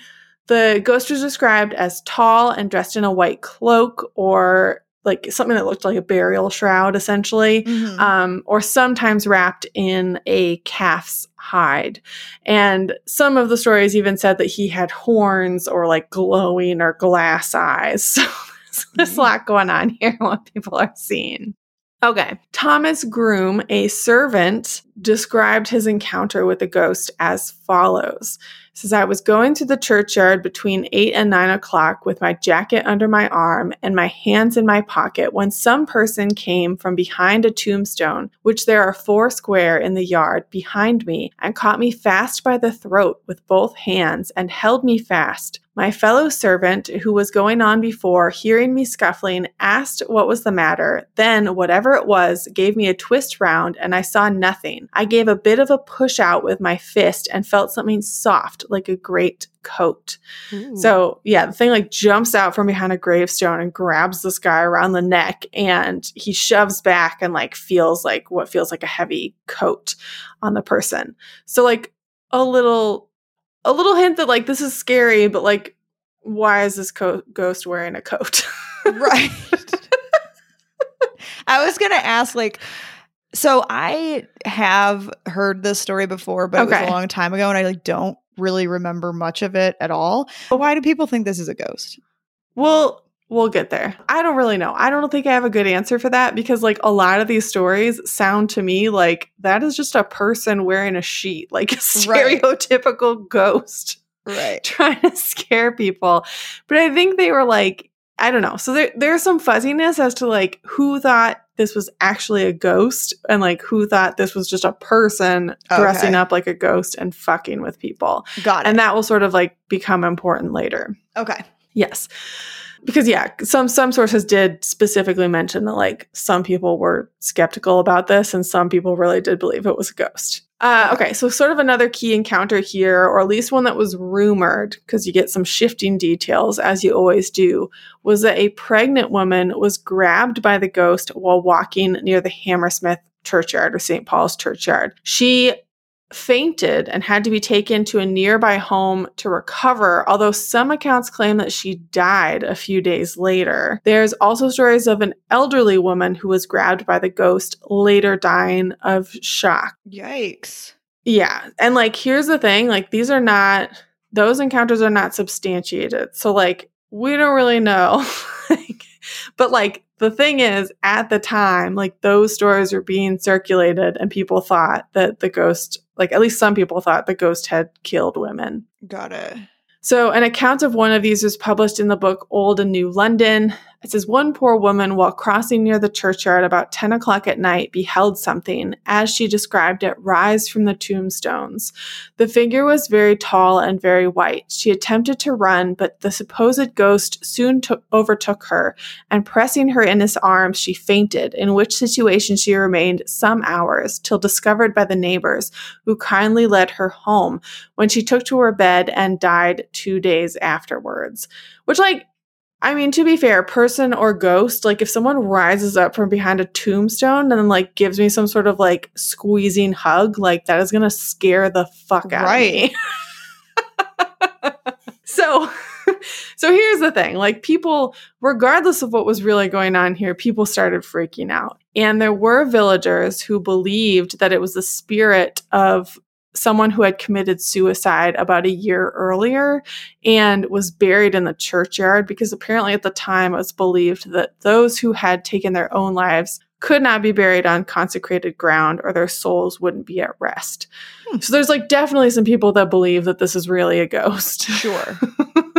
The ghost was described as tall and dressed in a white cloak or like something that looked like a burial shroud essentially Mhm. um, or sometimes wrapped in a calf's hide. And some of the stories even said that he had horns or like glowing or glass eyes. [LAUGHS] So there's, there's a lot going on here [LAUGHS] what people are seeing. Okay. Thomas groom a servant described his encounter with the ghost as follows says I was going to the churchyard between eight and nine o'clock with my jacket under my arm and my hands in my pocket when some person came from behind a tombstone, which there are four square in the yard behind me, and caught me fast by the throat with both hands and held me fast. My fellow servant, who was going on before, hearing me scuffling, asked what was the matter. Then, whatever it was, gave me a twist round, and I saw nothing. I gave a bit of a push out with my fist and felt something soft, like a great coat. So, yeah, the thing like jumps out from behind a gravestone and grabs this guy around the neck, and he shoves back and like feels like what feels like a heavy coat on the person. So, like a little, a little hint that like this is scary, but like, why is this co- ghost wearing a coat? [LAUGHS] right. [LAUGHS] I was gonna ask, like, so I have heard this story before, but it was a long time ago, and I like don't really remember much of it at all. But why do people think this is a ghost? Well, we'll get there. I don't really know. I don't think I have a good answer for that because, like, a lot of these stories sound to me like that is just a person wearing a sheet, like [LAUGHS] a Right. stereotypical ghost Right. [LAUGHS] trying to scare people. But I think they were like, I don't know. So there, there's some fuzziness as to like who thought this was actually a ghost and like who thought this was just a person dressing up like a ghost and fucking with people. Got it. And that will sort of like become important later. okay. Yes. Because yeah, some some sources did specifically mention that like some people were skeptical about this and some people really did believe it was a ghost. Uh, okay, so sort of another key encounter here, or at least one that was rumored, because you get some shifting details as you always do, was that a pregnant woman was grabbed by the ghost while walking near the Hammersmith churchyard or St. Paul's churchyard. She fainted and had to be taken to a nearby home to recover, although some accounts claim that she died a few days later. There's also stories of an elderly woman who was grabbed by the ghost, later dying of shock. Yikes. Yeah. And like, here's the thing like, these are not, those encounters are not substantiated. So, like, we don't really know. [LAUGHS] Like, but like, the thing is, at the time, like, those stories were being circulated, and people thought that the ghost, like, at least some people thought the ghost had killed women. Got it. So, an account of one of these was published in the book Old and New London. It says one poor woman, while crossing near the churchyard about 10 o'clock at night, beheld something, as she described it, rise from the tombstones. The figure was very tall and very white. She attempted to run, but the supposed ghost soon took, overtook her, and pressing her in his arms, she fainted, in which situation she remained some hours, till discovered by the neighbors, who kindly led her home, when she took to her bed and died two days afterwards. Which, like, I mean, to be fair, person or ghost, like if someone rises up from behind a tombstone and then like gives me some sort of like squeezing hug, like that is gonna scare the fuck out Right. of [LAUGHS] me. so [LAUGHS] so here's the thing like people regardless of what was really going on here people started freaking out and there were villagers who believed that it was the spirit of someone who had committed suicide about a year earlier and was buried in the churchyard because apparently at the time it was believed that those who had taken their own lives could not be buried on consecrated ground or their souls wouldn't be at rest. Hmm. So there's like definitely some people that believe that this is really a ghost. Sure.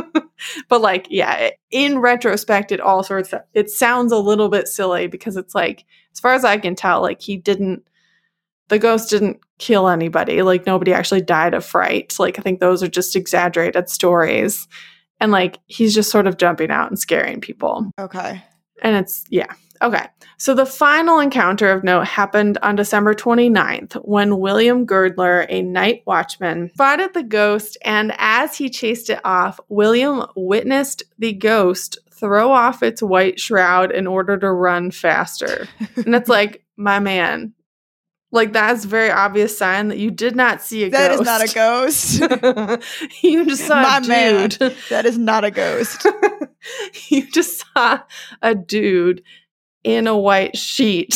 [LAUGHS] but like yeah, in retrospect it all sorts of it sounds a little bit silly because it's like as far as I can tell like he didn't the ghost didn't kill anybody. Like nobody actually died of fright. Like I think those are just exaggerated stories. And like he's just sort of jumping out and scaring people. Okay. And it's, yeah. Okay. So the final encounter of note happened on December 29th when William Girdler, a night watchman, spotted the ghost. And as he chased it off, William witnessed the ghost throw off its white shroud in order to run faster. [LAUGHS] and it's like, my man, like that's a very obvious sign that you did not see a That ghost. [LAUGHS] [LAUGHS] That is not a ghost. you just saw My a man. dude. that is [LAUGHS] not a ghost. you just saw a dude in a white sheet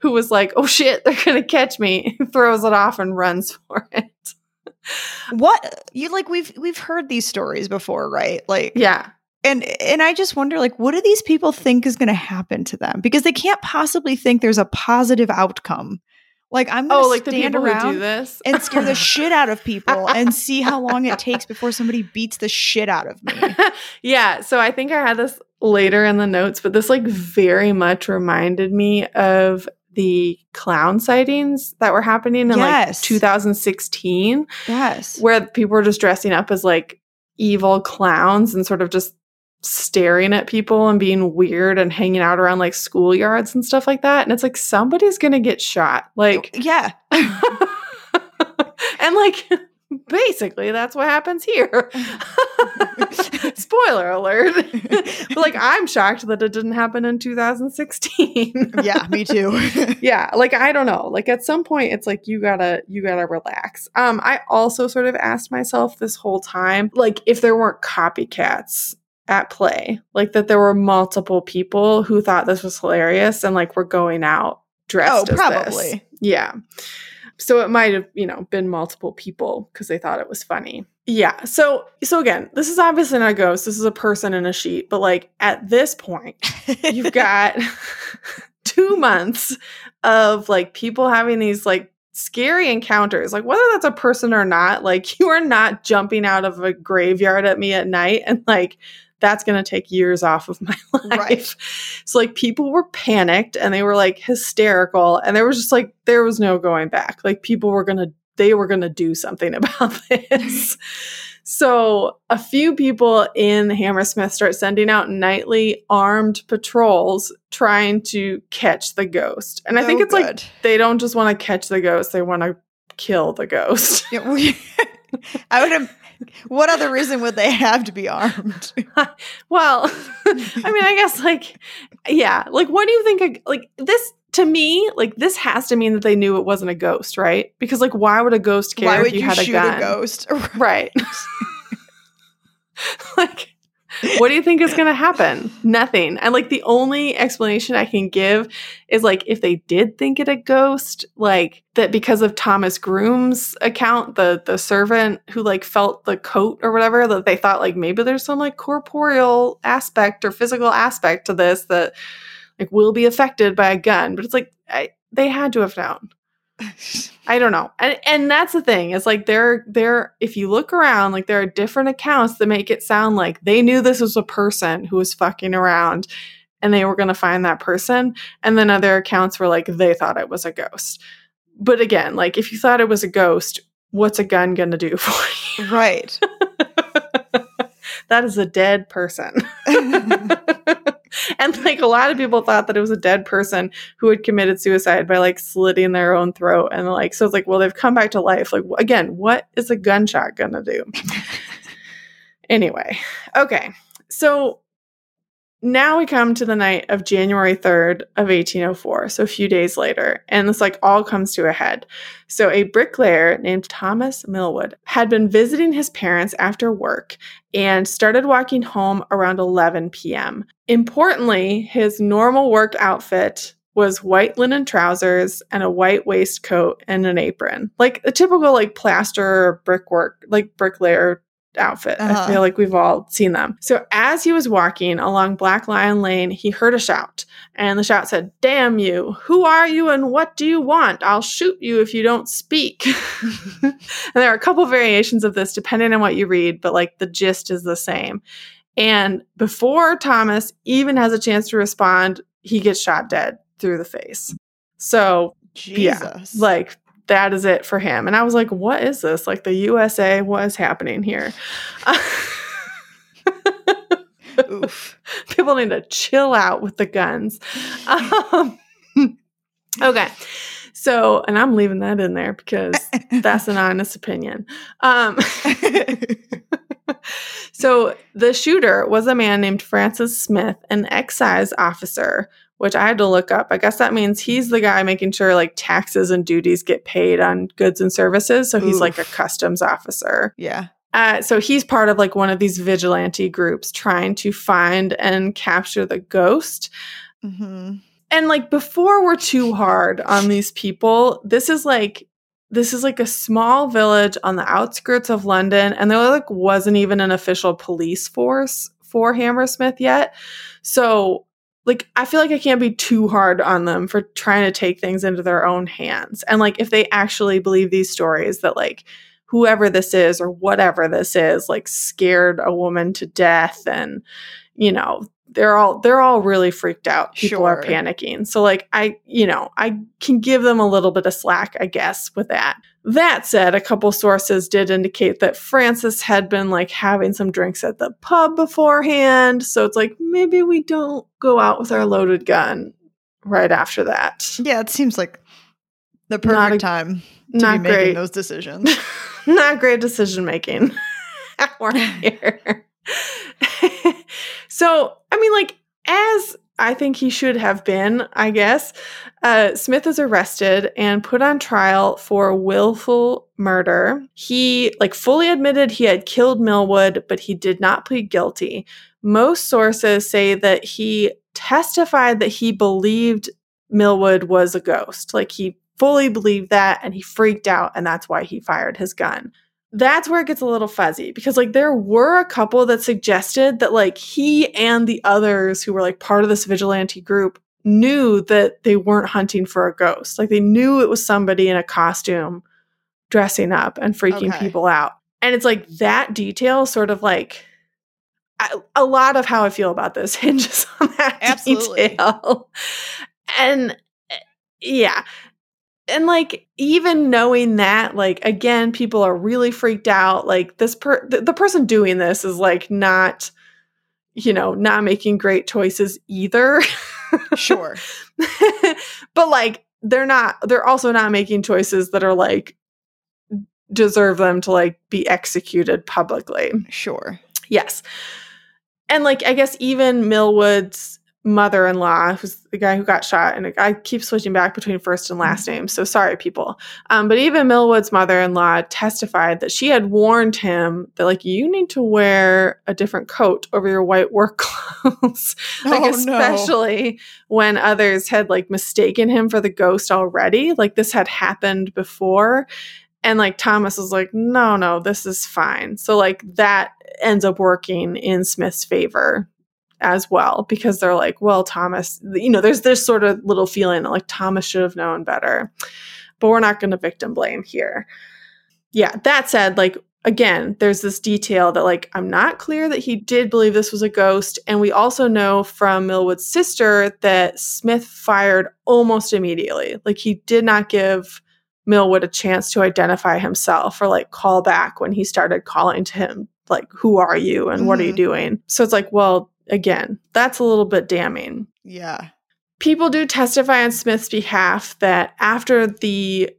who was like, "Oh shit, they're gonna catch me!" throws it off and runs for it. What you like we've we've heard these stories before, right? Like Yeah, and and I just wonder like what do these people think is going to happen to them? Because they can't possibly think there's a positive outcome. Like I'm going to oh, like the stand around this and scare the [LAUGHS] shit out of people and see how long it takes before somebody beats the shit out of me. [LAUGHS] yeah, so I think I had this later in the notes, but this like very much reminded me of the clown sightings that were happening in Yes. like 2016. Yes. where people were just dressing up as like evil clowns and sort of just staring at people and being weird and hanging out around like schoolyards and stuff like that. And it's like somebody's gonna get shot. Like Yeah. [LAUGHS] and like [LAUGHS] basically that's what happens here. [LAUGHS] Spoiler alert. but like I'm shocked that it didn't happen in 2016. yeah, me too. yeah like i don't know like at some point it's like you gotta you gotta relax um i also sort of asked myself this whole time like if there weren't copycats at play like that there were multiple people who thought this was hilarious and like were going out dressed oh, as this. probably. yeah. So it might have you know been multiple people because they thought it was funny. Yeah. So so again this is obviously not a ghost. This is a person in a sheet but like at this point you've [LAUGHS] got [LAUGHS] two months of like people having these like scary encounters. Like whether that's a person or not like [LAUGHS] you are not jumping out of a graveyard at me at night and like that's going to take years off of my [LAUGHS] life Right. so like people were panicked and they were like hysterical and there was just like there was no going back like people were going to they were going to do something [LAUGHS] about this so a few people in Hammersmith start sending out nightly armed patrols trying to catch the ghost. And I think Oh, it's like they don't just want to catch the ghost, they want to kill the ghost. [LAUGHS] I would have. What other reason would they have to be armed? [LAUGHS] well, I mean, I guess like yeah, like what do you think like this to me, like this has to mean that they knew it wasn't a ghost, right? Because like why would a ghost care Why if you, you, had a gun? a ghost? [LAUGHS] Right. [LAUGHS] like, what do you think is going to happen? Nothing. And like, the only explanation I can give is like, if they did think it a ghost, like that because of Thomas Groom's account, the the servant who like felt the coat or whatever, that they thought like maybe there's some like corporeal aspect or physical aspect to this that like will be affected by a gun. But it's like I, they had to have known. [LAUGHS] I don't know. And and that's the thing. It's like there there if you look around, like there are different accounts that make it sound like they knew this was a person who was fucking around and they were going to find that person and then other accounts were like they thought it was a ghost. But again, like if you thought it was a ghost, what's a gun going to do [LAUGHS] for you? right. [LAUGHS] that is a dead person. [LAUGHS] and like a lot of people thought that it was a dead person who had committed suicide by like slitting their own throat and like. So it's like well they've come back to life. Like again what is a gunshot gonna do? [LAUGHS] Anyway okay. So now we come to the night of January 3rd of 1804, so a few days later, and this like all comes to a head. So a bricklayer named Thomas Millwood had been visiting his parents after work and started walking home around 11 p.m. Importantly, his normal work outfit was white linen trousers and a white waistcoat and an apron. Like a typical like plaster brickwork, like bricklayer outfit. I Uh-huh. feel like we've all seen them. So as he was walking along Black Lion Lane, he heard a shout. And the shout said, Damn you! Who are you and what do you want? I'll shoot you if you don't speak. [LAUGHS] and there are a couple variations of this depending on what you read, but like the gist is the same. And before Thomas even has a chance to respond, he gets shot dead through the face. So, Jesus. like, that is it for him. And I was like, what is this? Like, the USA, what is happening here? Oof. [LAUGHS] People need to chill out with the guns. Um, okay. So, and I'm leaving that in there because [LAUGHS] that's an honest opinion. Um, [LAUGHS] so, the shooter was a man named Francis Smith, an excise officer, which I had to look up. I guess that means he's the guy making sure like taxes and duties get paid on goods and services. So, he's like a customs officer. yeah. Uh, so he's part of like one of these vigilante groups trying to find and capture the ghost. hmm And like before we're too hard on these people, this is like this is like a small village on the outskirts of London, and there like wasn't even an official police force for Hammersmith yet. So like I feel like I can't be too hard on them for trying to take things into their own hands. And like if they actually believe these stories that like whoever this is or whatever this is like scared a woman to death and you know they're all they're all really freaked out people are Sure. panicking so like i you know i can give them a little bit of slack i guess with that that said a couple sources did indicate that francis had been like having some drinks at the pub beforehand so it's like maybe we don't go out with our loaded gun right after that Yeah, it seems like the perfect a- time to not be making great. those decisions. [LAUGHS] not great decision making [LAUGHS] around [LAUGHS] here. So, I mean, like, as I think he should have been, I guess, uh, Smith is arrested and put on trial for willful murder. He, like, fully admitted he had killed Millwood, but he did not plead guilty. Most sources say that he testified that he believed Millwood was a ghost. Like, he fully believed that and he freaked out, and that's why he fired his gun that's where it gets a little fuzzy because like there were a couple that suggested that like he and the others who were like part of this vigilante group knew that they weren't hunting for a ghost like they knew it was somebody in a costume dressing up and freaking Okay. people out and it's like that detail sort of like I, a lot of how i feel about this [LAUGHS] hinges on that Absolutely. detail and eh, yeah and like even knowing that like again people are really freaked out like this per the, the person doing this is like not you know not making great choices either sure. [LAUGHS] but like they're not they're also not making choices that are like deserve them to like be executed publicly Sure. Yes. And like I guess even Millwood's mother-in-law, who's the guy who got shot, and I keep switching back between first and last names, so sorry, people. Um, but even Millwood's mother-in-law testified that she had warned him that like you need to wear a different coat over your white work [LAUGHS] clothes, like Oh, no. especially when others had like mistaken him for the ghost already. Like this had happened before. And like Thomas was like, no, no, this is fine. So like that ends up working in Smith's favor as well because they're like, well, Thomas, you know, there's this sort of little feeling that like Thomas should have known better. But we're not going to victim blame here. Yeah, that said, like again, there's this detail that like I'm not clear that he did believe this was a ghost and we also know from Millwood's sister that Smith fired almost immediately. Like he did not give Millwood a chance to identify himself or like call back when he started calling to him, like, who are you and what are you Mhm. doing? So it's like, well, again, that's a little bit damning. Yeah. People do testify on Smith's behalf that after the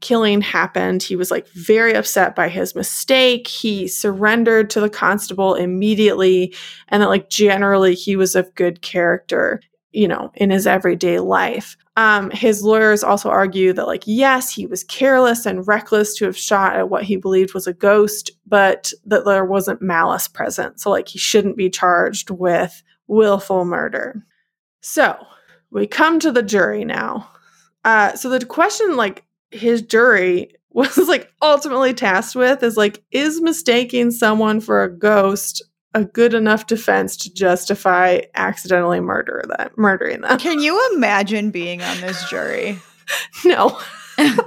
killing happened, he was like very upset by his mistake. He surrendered to the constable immediately, and that like generally he was of good character, you know, in his everyday life. Um, his lawyers also argue that, like, yes, he was careless and reckless to have shot at what he believed was a ghost, but that there wasn't malice present. So, like, he shouldn't be charged with willful murder. So, we come to the jury now. Uh, so, the question, like, his jury [LAUGHS] was like ultimately tasked with is like, is mistaking someone for a ghost a good enough defense to justify accidentally murder them, murdering them? Can you imagine being on this jury? [LAUGHS] No. [LAUGHS] like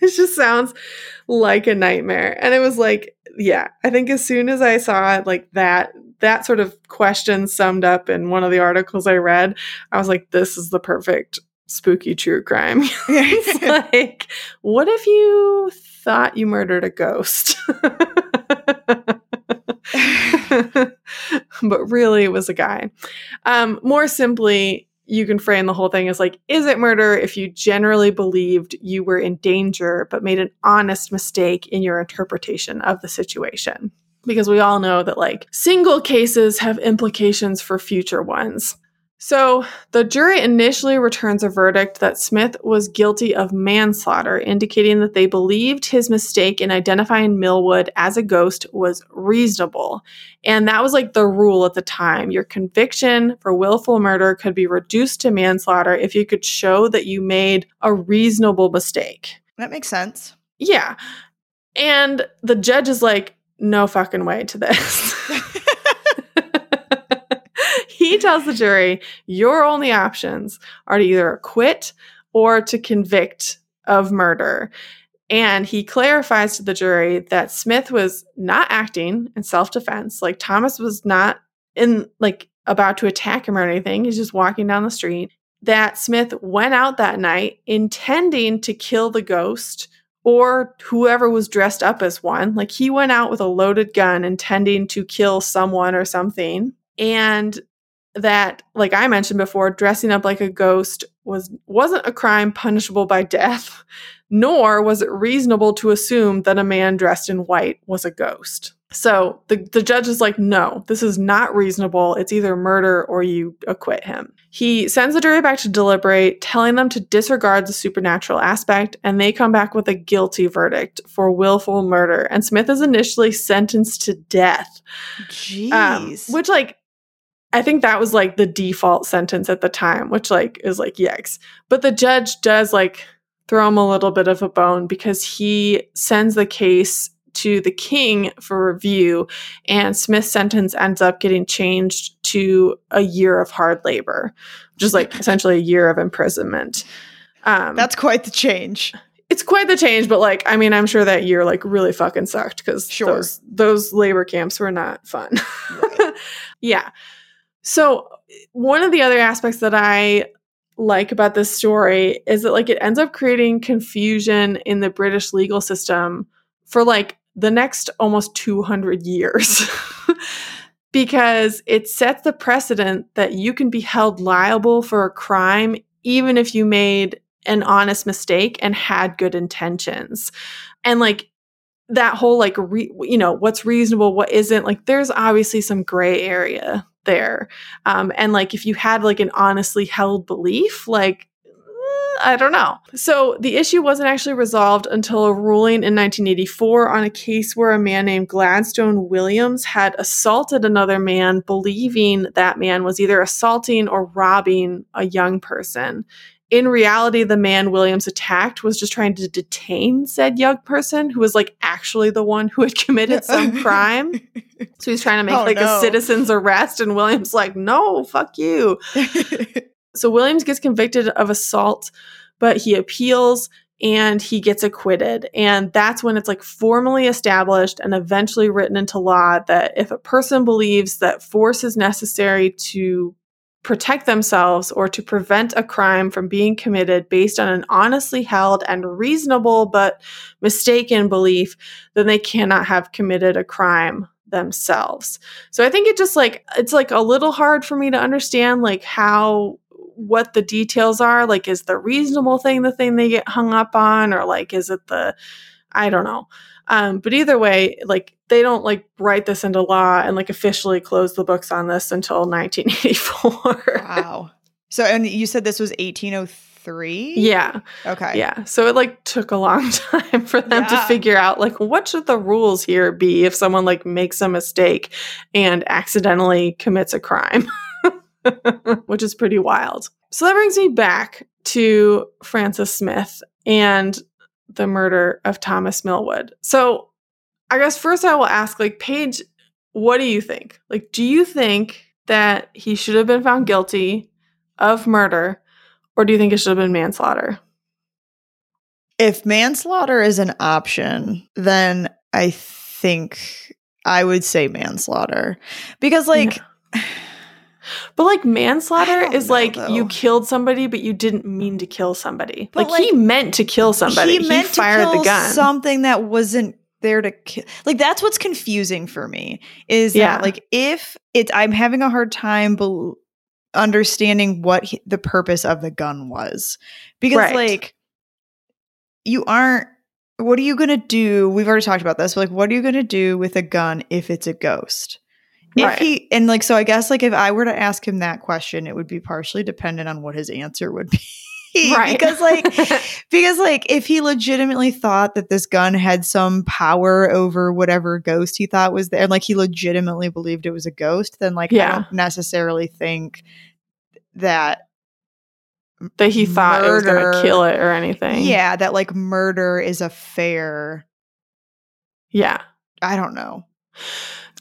it just sounds like a nightmare. And it was like, yeah, I think as soon as I saw it like that that sort of question summed up in one of the articles I read, I was like, this is the perfect spooky true crime. [LAUGHS] it's [LAUGHS] like, what if you thought you murdered a ghost? [LAUGHS] but really, it was a guy. Um, more simply, you can frame the whole thing as like, is it murder if you generally believed you were in danger but made an honest mistake in your interpretation of the situation? Because we all know that like single cases have implications for future ones. So, the jury initially returns a verdict that Smith was guilty of manslaughter, indicating that they believed his mistake in identifying Millwood as a ghost was reasonable. And that was like the rule at the time. Your conviction for willful murder could be reduced to manslaughter if you could show that you made a reasonable mistake. That makes sense. Yeah. And the judge is like, no fucking way to this. [LAUGHS] he tells the jury your only options are to either acquit or to convict of murder. And he clarifies to the jury that Smith was not acting in self defense. Like Thomas was not in, like, about to attack him or anything. He's just walking down the street. That Smith went out that night intending to kill the ghost or whoever was dressed up as one. Like he went out with a loaded gun intending to kill someone or something. And that like i mentioned before dressing up like a ghost was wasn't a crime punishable by death [LAUGHS] nor was it reasonable to assume that a man dressed in white was a ghost. So the, the judge is like no this is not reasonable. It's either murder or you acquit him. He sends the jury back to deliberate telling them to disregard the supernatural aspect and they come back with a guilty verdict for willful murder. And smith is initially sentenced to death. Jeez. um, which like I think that was like the default sentence at the time, which like is like yikes. But the judge does like throw him a little bit of a bone because he sends the case to the king for review, and Smith's sentence ends up getting changed to a year of hard labor, which is like essentially a year of imprisonment. Um, That's quite the change. it's quite the change, but like I mean, I'm sure that year like really fucking sucked because Sure. those those labor camps were not fun. [LAUGHS] yeah. So one of the other aspects that I like about this story is that like it ends up creating confusion in the British legal system for like the next almost 200 years. [LAUGHS] because it sets the precedent that you can be held liable for a crime even if you made an honest mistake and had good intentions. And like that whole like re- you know what's reasonable what isn't like there's obviously some gray area there um and like if you had like an honestly held belief like I don't know. So the issue wasn't actually resolved until a ruling in 1984 on a case where a man named Gladstone Williams had assaulted another man, believing that man was either assaulting or robbing a young person. In reality, the man Williams attacked was just trying to detain said young person who was like actually the one who had committed [LAUGHS] some crime. So he's trying to make Oh, like no. a citizen's arrest, and Williams like, no, fuck you. [LAUGHS] So Williams gets convicted of assault, but he appeals and he gets acquitted. And that's when it's like formally established and eventually written into law that if a person believes that force is necessary to protect themselves or to prevent a crime from being committed based on an honestly held and reasonable but mistaken belief, then they cannot have committed a crime themselves. So I think it just like it's like a little hard for me to understand like how what the details are. Like is the reasonable thing the thing they get hung up on or like is it the I don't know. Um, but either way, like they don't like write this into law and like officially close the books on this until [LAUGHS] 1984. wow. So, and you said this was 1803? yeah. Okay. Yeah. So it like took a long [LAUGHS] time for them to figure out like what should the rules here be if someone like makes a mistake and accidentally commits a crime. [LAUGHS] Which is pretty wild. So that brings me back to Francis Smith and the murder of Thomas Millwood. So I guess first I will ask like Paige, what do you think? Like do you think that he should have been found guilty of murder or do you think it should have been manslaughter? If manslaughter is an option, then I think I would say manslaughter. Because, like, [SIGHS] [SIGHS] But like manslaughter is know, like you killed somebody, but you didn't mean to kill somebody. But, Like, he meant to kill somebody. He, meant fired the gun. Something that wasn't there to kill. Like that's what's confusing for me is Yeah. that like if it's I'm having a hard time bel understanding what he, the purpose of the gun was because Right. like you aren't. What are you gonna do? We've already talked about this. But like, what are you gonna do with a gun if it's a ghost? If Right. he and like so, I guess like if I were to ask him that question, it would be partially dependent on what his answer would [LAUGHS] be. right. because like [LAUGHS] because like if he legitimately thought that this gun had some power over whatever ghost he thought was there and like he legitimately believed it was a ghost then like i Yeah. don't necessarily think that that he thought it was gonna kill it or anything. yeah that like murder is a fair Yeah. i don't know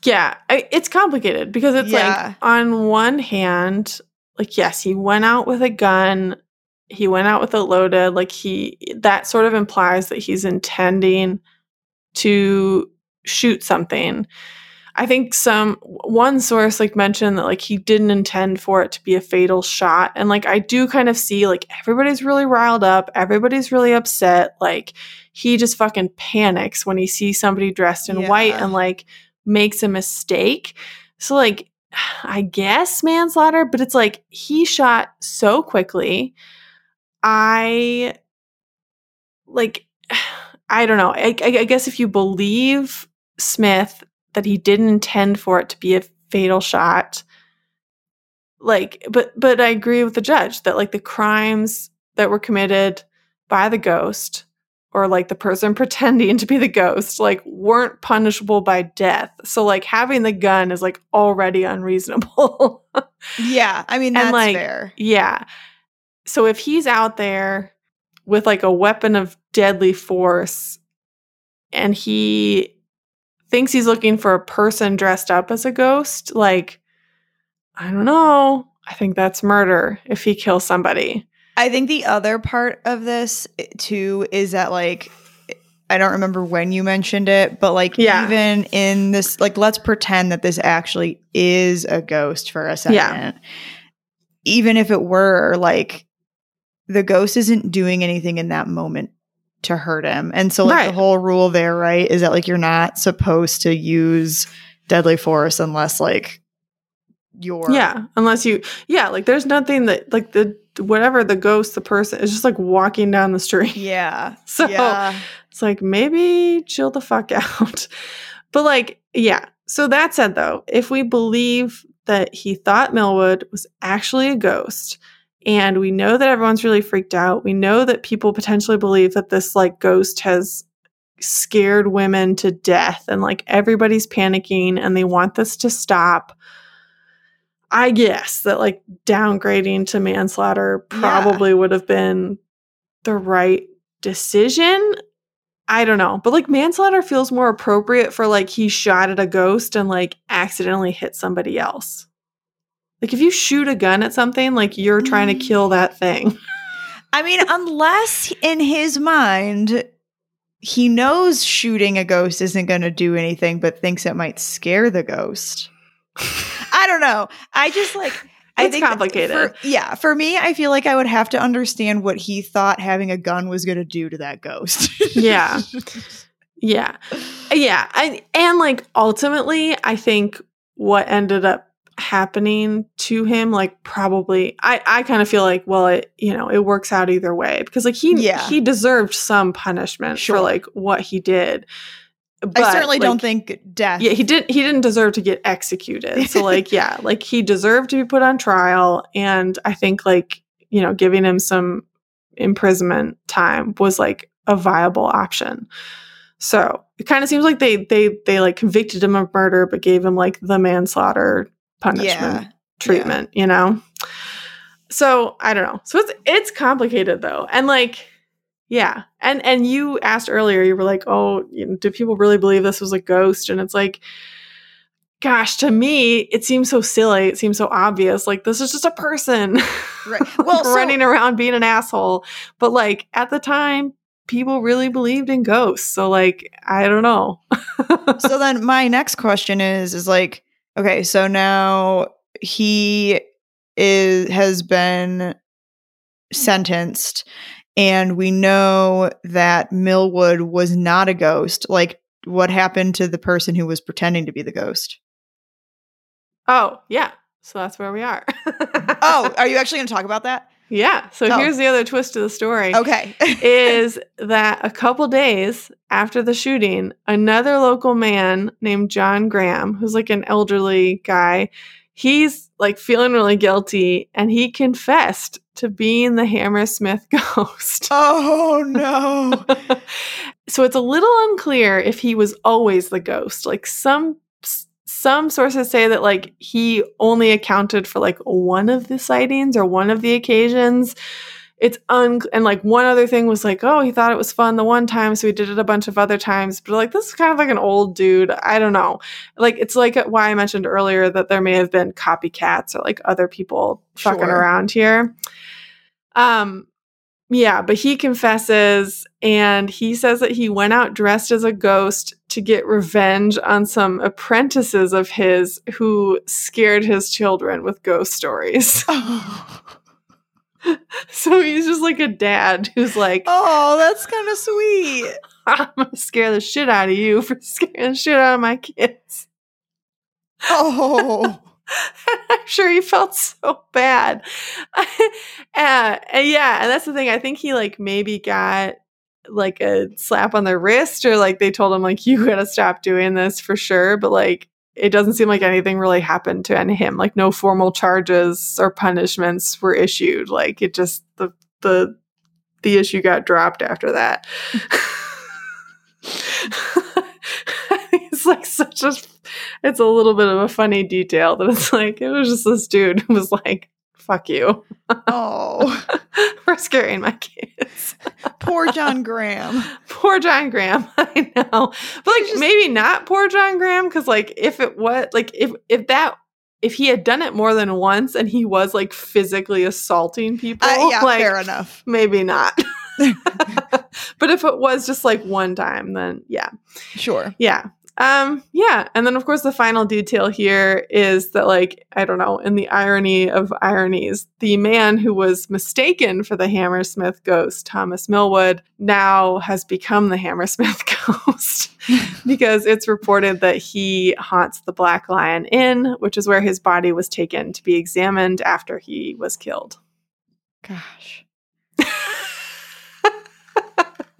Yeah. I, it's complicated because it's Yeah. like, on one hand, like, yes, he went out with a gun. He went out with a loaded. Like, he, that sort of implies that he's intending to shoot something. I think some one source like mentioned that like he didn't intend for it to be a fatal shot and like I do kind of see like everybody's really riled up, everybody's really upset, like he just fucking panics when he sees somebody dressed in white and like makes a mistake. So like I guess manslaughter, but it's like he shot so quickly. I like [SIGHS] I don't know. I, I guess if you believe Smith that he didn't intend for it to be a fatal shot, like, but but I agree with the judge that like the crimes that were committed by the ghost or like the person [LAUGHS] pretending to be the ghost like weren't punishable by death. So like having the gun is like already unreasonable. [LAUGHS] yeah i mean And, that's like, fair Yeah. So if he's out there with like a weapon of deadly force and he thinks he's looking for a person dressed up as a ghost, like, I don't know. I think that's murder if he kills somebody. I think the other part of this eh, too is that like I don't remember when you mentioned it, but like Yeah. even in this like let's pretend that this actually is a ghost for a second. Yeah. Even if it were like the ghost isn't doing anything in that moment to hurt him. And so like the whole rule there, right, is that like you're not supposed to use deadly force unless like you're Yeah. Unless you, yeah, like there's nothing that, like the, whatever the ghost, the person is just like walking down the street. [LAUGHS] Yeah. So yeah. It's like maybe chill the fuck [LAUGHS] out. but like, yeah. So that said though, if we believe that he thought Millwood was actually a ghost, and we know that everyone's really freaked out, we know that people potentially believe that this like ghost has scared women to death and like everybody's panicking and they want this to stop. I guess that like downgrading to manslaughter Yeah. probably would have been the right decision. I don't know. But like manslaughter feels more appropriate for like he shot at a ghost and like accidentally hit somebody else. Like if you shoot a gun at something, like you're trying to kill that mm. thing. [LAUGHS] I mean, unless in his mind he knows shooting a ghost isn't going to do anything, but thinks it might scare the ghost. [LAUGHS] I don't know. I just like. I It's think complicated. For, yeah, for me, I feel like I would have to understand what he thought having a gun was going to do to that ghost. [LAUGHS] Yeah. Yeah. Yeah. And and like ultimately, I think what ended up happening to him, like probably I, I kind of feel like, well, it you know, it works out either way. Because like he Yeah. he deserved some punishment Sure. for like what he did. I certainly like, don't think death. yeah, he didn't he didn't deserve to get executed. So [LAUGHS] like yeah, like he deserved to be put on trial and I think like, you know, giving him some imprisonment time was like a viable option. So, it kind of seems like they they they like convicted him of murder but gave him like the manslaughter punishment Yeah. treatment, you know. So, I don't know. So it's it's complicated though. And like yeah. And and you asked earlier, you were like, "Oh, you know, do people really believe this was a ghost?" And it's like gosh, to me, it seems so silly. It seems so obvious. Like this is just a person Right. [LAUGHS] Well, so- running around being an asshole. But like at the time, people really believed in ghosts. So like, I don't know. so [LAUGHS] then my next question is is like okay so now he is has been sentenced and we know that Millwood was not a ghost. Like what happened to the person who was pretending to be the ghost? Oh, yeah. So that's where we are. [LAUGHS] Oh, are you actually going to talk about that? yeah. So Oh. here's the other twist to the story. Okay. [LAUGHS] is that a couple days after the shooting, another local man named John Graham, who's like an elderly guy, he's like feeling really guilty and he confessed to being the Hammersmith [LAUGHS] ghost. oh no. [LAUGHS] so it's a little unclear if he was always the ghost. Like some some sources say that like he only accounted for like one of the sightings or one of the occasions. It's un and like one other thing was like, oh, he thought it was fun the one time, so he did it a bunch of other times. But like this is kind of like an old dude. I don't know. Like it's like why I mentioned earlier that there may have been copycats or like other people fucking Sure. around here. Um yeah, but he confesses and he says that he went out dressed as a ghost to get revenge on some apprentices of his who scared his children with ghost stories. [LAUGHS] [LAUGHS] [LAUGHS] so he's just like a dad who's like, oh, that's kind of sweet. [LAUGHS] I'm gonna scare the shit out of you for scaring the shit out of my kids. Oh. [LAUGHS] I'm sure he felt so bad. uh, and yeah, and that's the thing. I think he like maybe got like a slap on the wrist or like they told him like you gotta stop doing this for sure. But like it doesn't seem like anything really happened to any him. Like no formal charges or punishments were issued. Like it just the the the issue got dropped after that. [LAUGHS] it's like such a it's a little bit of a funny detail that it's like it was just this dude who was like fuck you Oh. [LAUGHS] for scaring my kids Poor John Graham. [LAUGHS] poor john graham [LAUGHS] i know but like just- maybe not poor john graham because like if it was like if if that if he had done it more than once and he was like physically assaulting people Uh, yeah, like fair enough. maybe not but if it was just like one time then yeah Sure. Yeah. Um yeah, and then of course the final detail here is that like I don't know, in the irony of ironies, the man who was mistaken for the Hammersmith ghost, Thomas Millwood, now has become the Hammersmith [LAUGHS] ghost [LAUGHS] because it's reported that he haunts the Black Lion Inn, which is where his body was taken to be examined after he was killed. Gosh. [LAUGHS]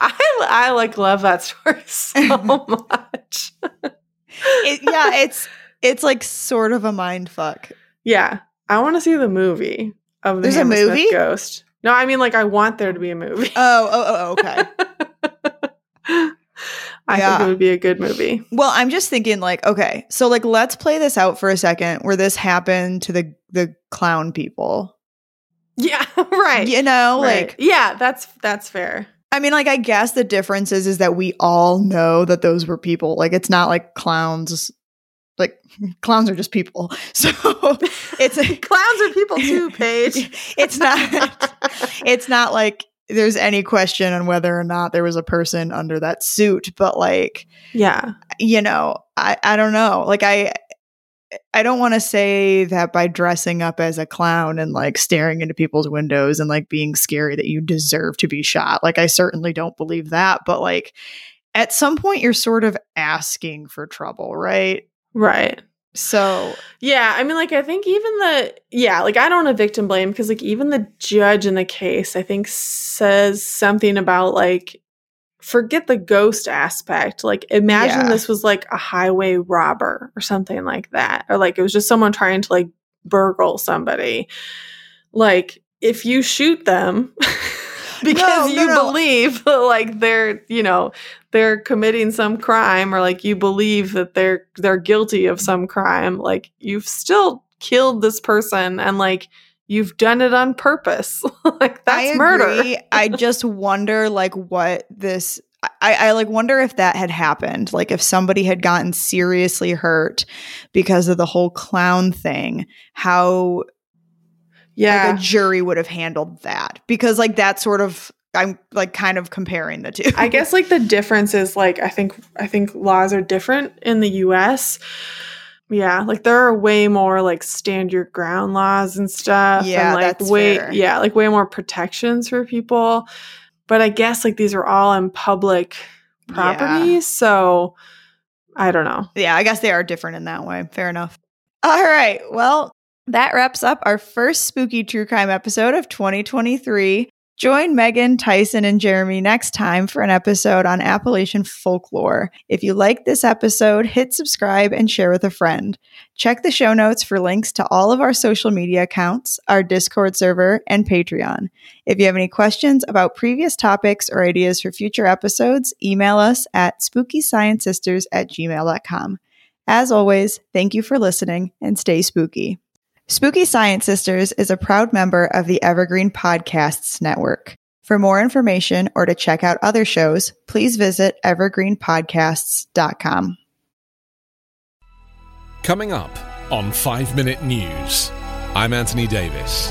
I I like love that story [LAUGHS] so [LAUGHS] much. It, yeah, it's it's like sort of a mind fuck. Yeah, I want to see the movie of the There's a movie? Ghost. No, I mean like I want there to be a movie. Oh, oh, oh, oh okay. I Yeah. think it would be a good movie. Well, I'm just thinking like, okay, so like let's play this out for a second where this happened to the the clown people. Yeah, [LAUGHS] right. You know, right. like yeah, that's that's fair. I mean, like I guess the difference is is that we all know that those were people. Like it's not like clowns like [LAUGHS] clowns are just people. [LAUGHS] So it's Clowns are people too, Paige. it's not it's not like there's any question on whether or not there was a person under that suit, but like yeah, you know, I I don't know. Like I I don't want to say that by dressing up as a clown and like staring into people's windows and like being scary that you deserve to be shot. Like I certainly don't believe that, but like at some point you're sort of asking for trouble, right? right. So, Yeah, I mean, like, I think even the, yeah, like, I don't want to victim blame because, like, even the judge in the case, I think, says something about, like, forget the ghost aspect. Like, imagine Yeah. this was, like, a highway robber or something like that. Or, like, it was just someone trying to, like, burgle somebody. Like, if you shoot them [LAUGHS] because No, no, you no. believe, like, they're, you know, they're committing some crime or like you believe that they're they're guilty of some crime like you've still killed this person and like you've done it on purpose [LAUGHS] like that's I murder. I [LAUGHS] just wonder like what this I, I like wonder if that had happened. Like if somebody had gotten seriously hurt because of the whole clown thing, how yeah like a jury would have handled that. Because like that sort of I'm like kind of comparing the two. I guess like the difference is like I think I think laws are different in the US Yeah, like there are way more like stand your ground laws and stuff. Yeah, and like that's way fair. yeah, like way more protections for people. But I guess like these are all in public property, so I don't know. Yeah, I guess they are different in that way. Fair enough. All right. Well, that wraps up our first spooky true crime episode of 2023. Join Megan, Tyson, and Jeremy next time for an episode on Appalachian folklore. If you like this episode, hit subscribe and share with a friend. Check the show notes for links to all of our social media accounts, our Discord server, and Patreon. If you have any questions about previous topics or ideas for future episodes, email us at spookysciencesisters at gmail.com. As always, thank you for listening and stay spooky. Spooky Science Sisters is a proud member of the Evergreen Podcasts Network. For more information or to check out other shows, please visit evergreenpodcasts.com. Coming up on 5 Minute News, I'm Anthony Davis.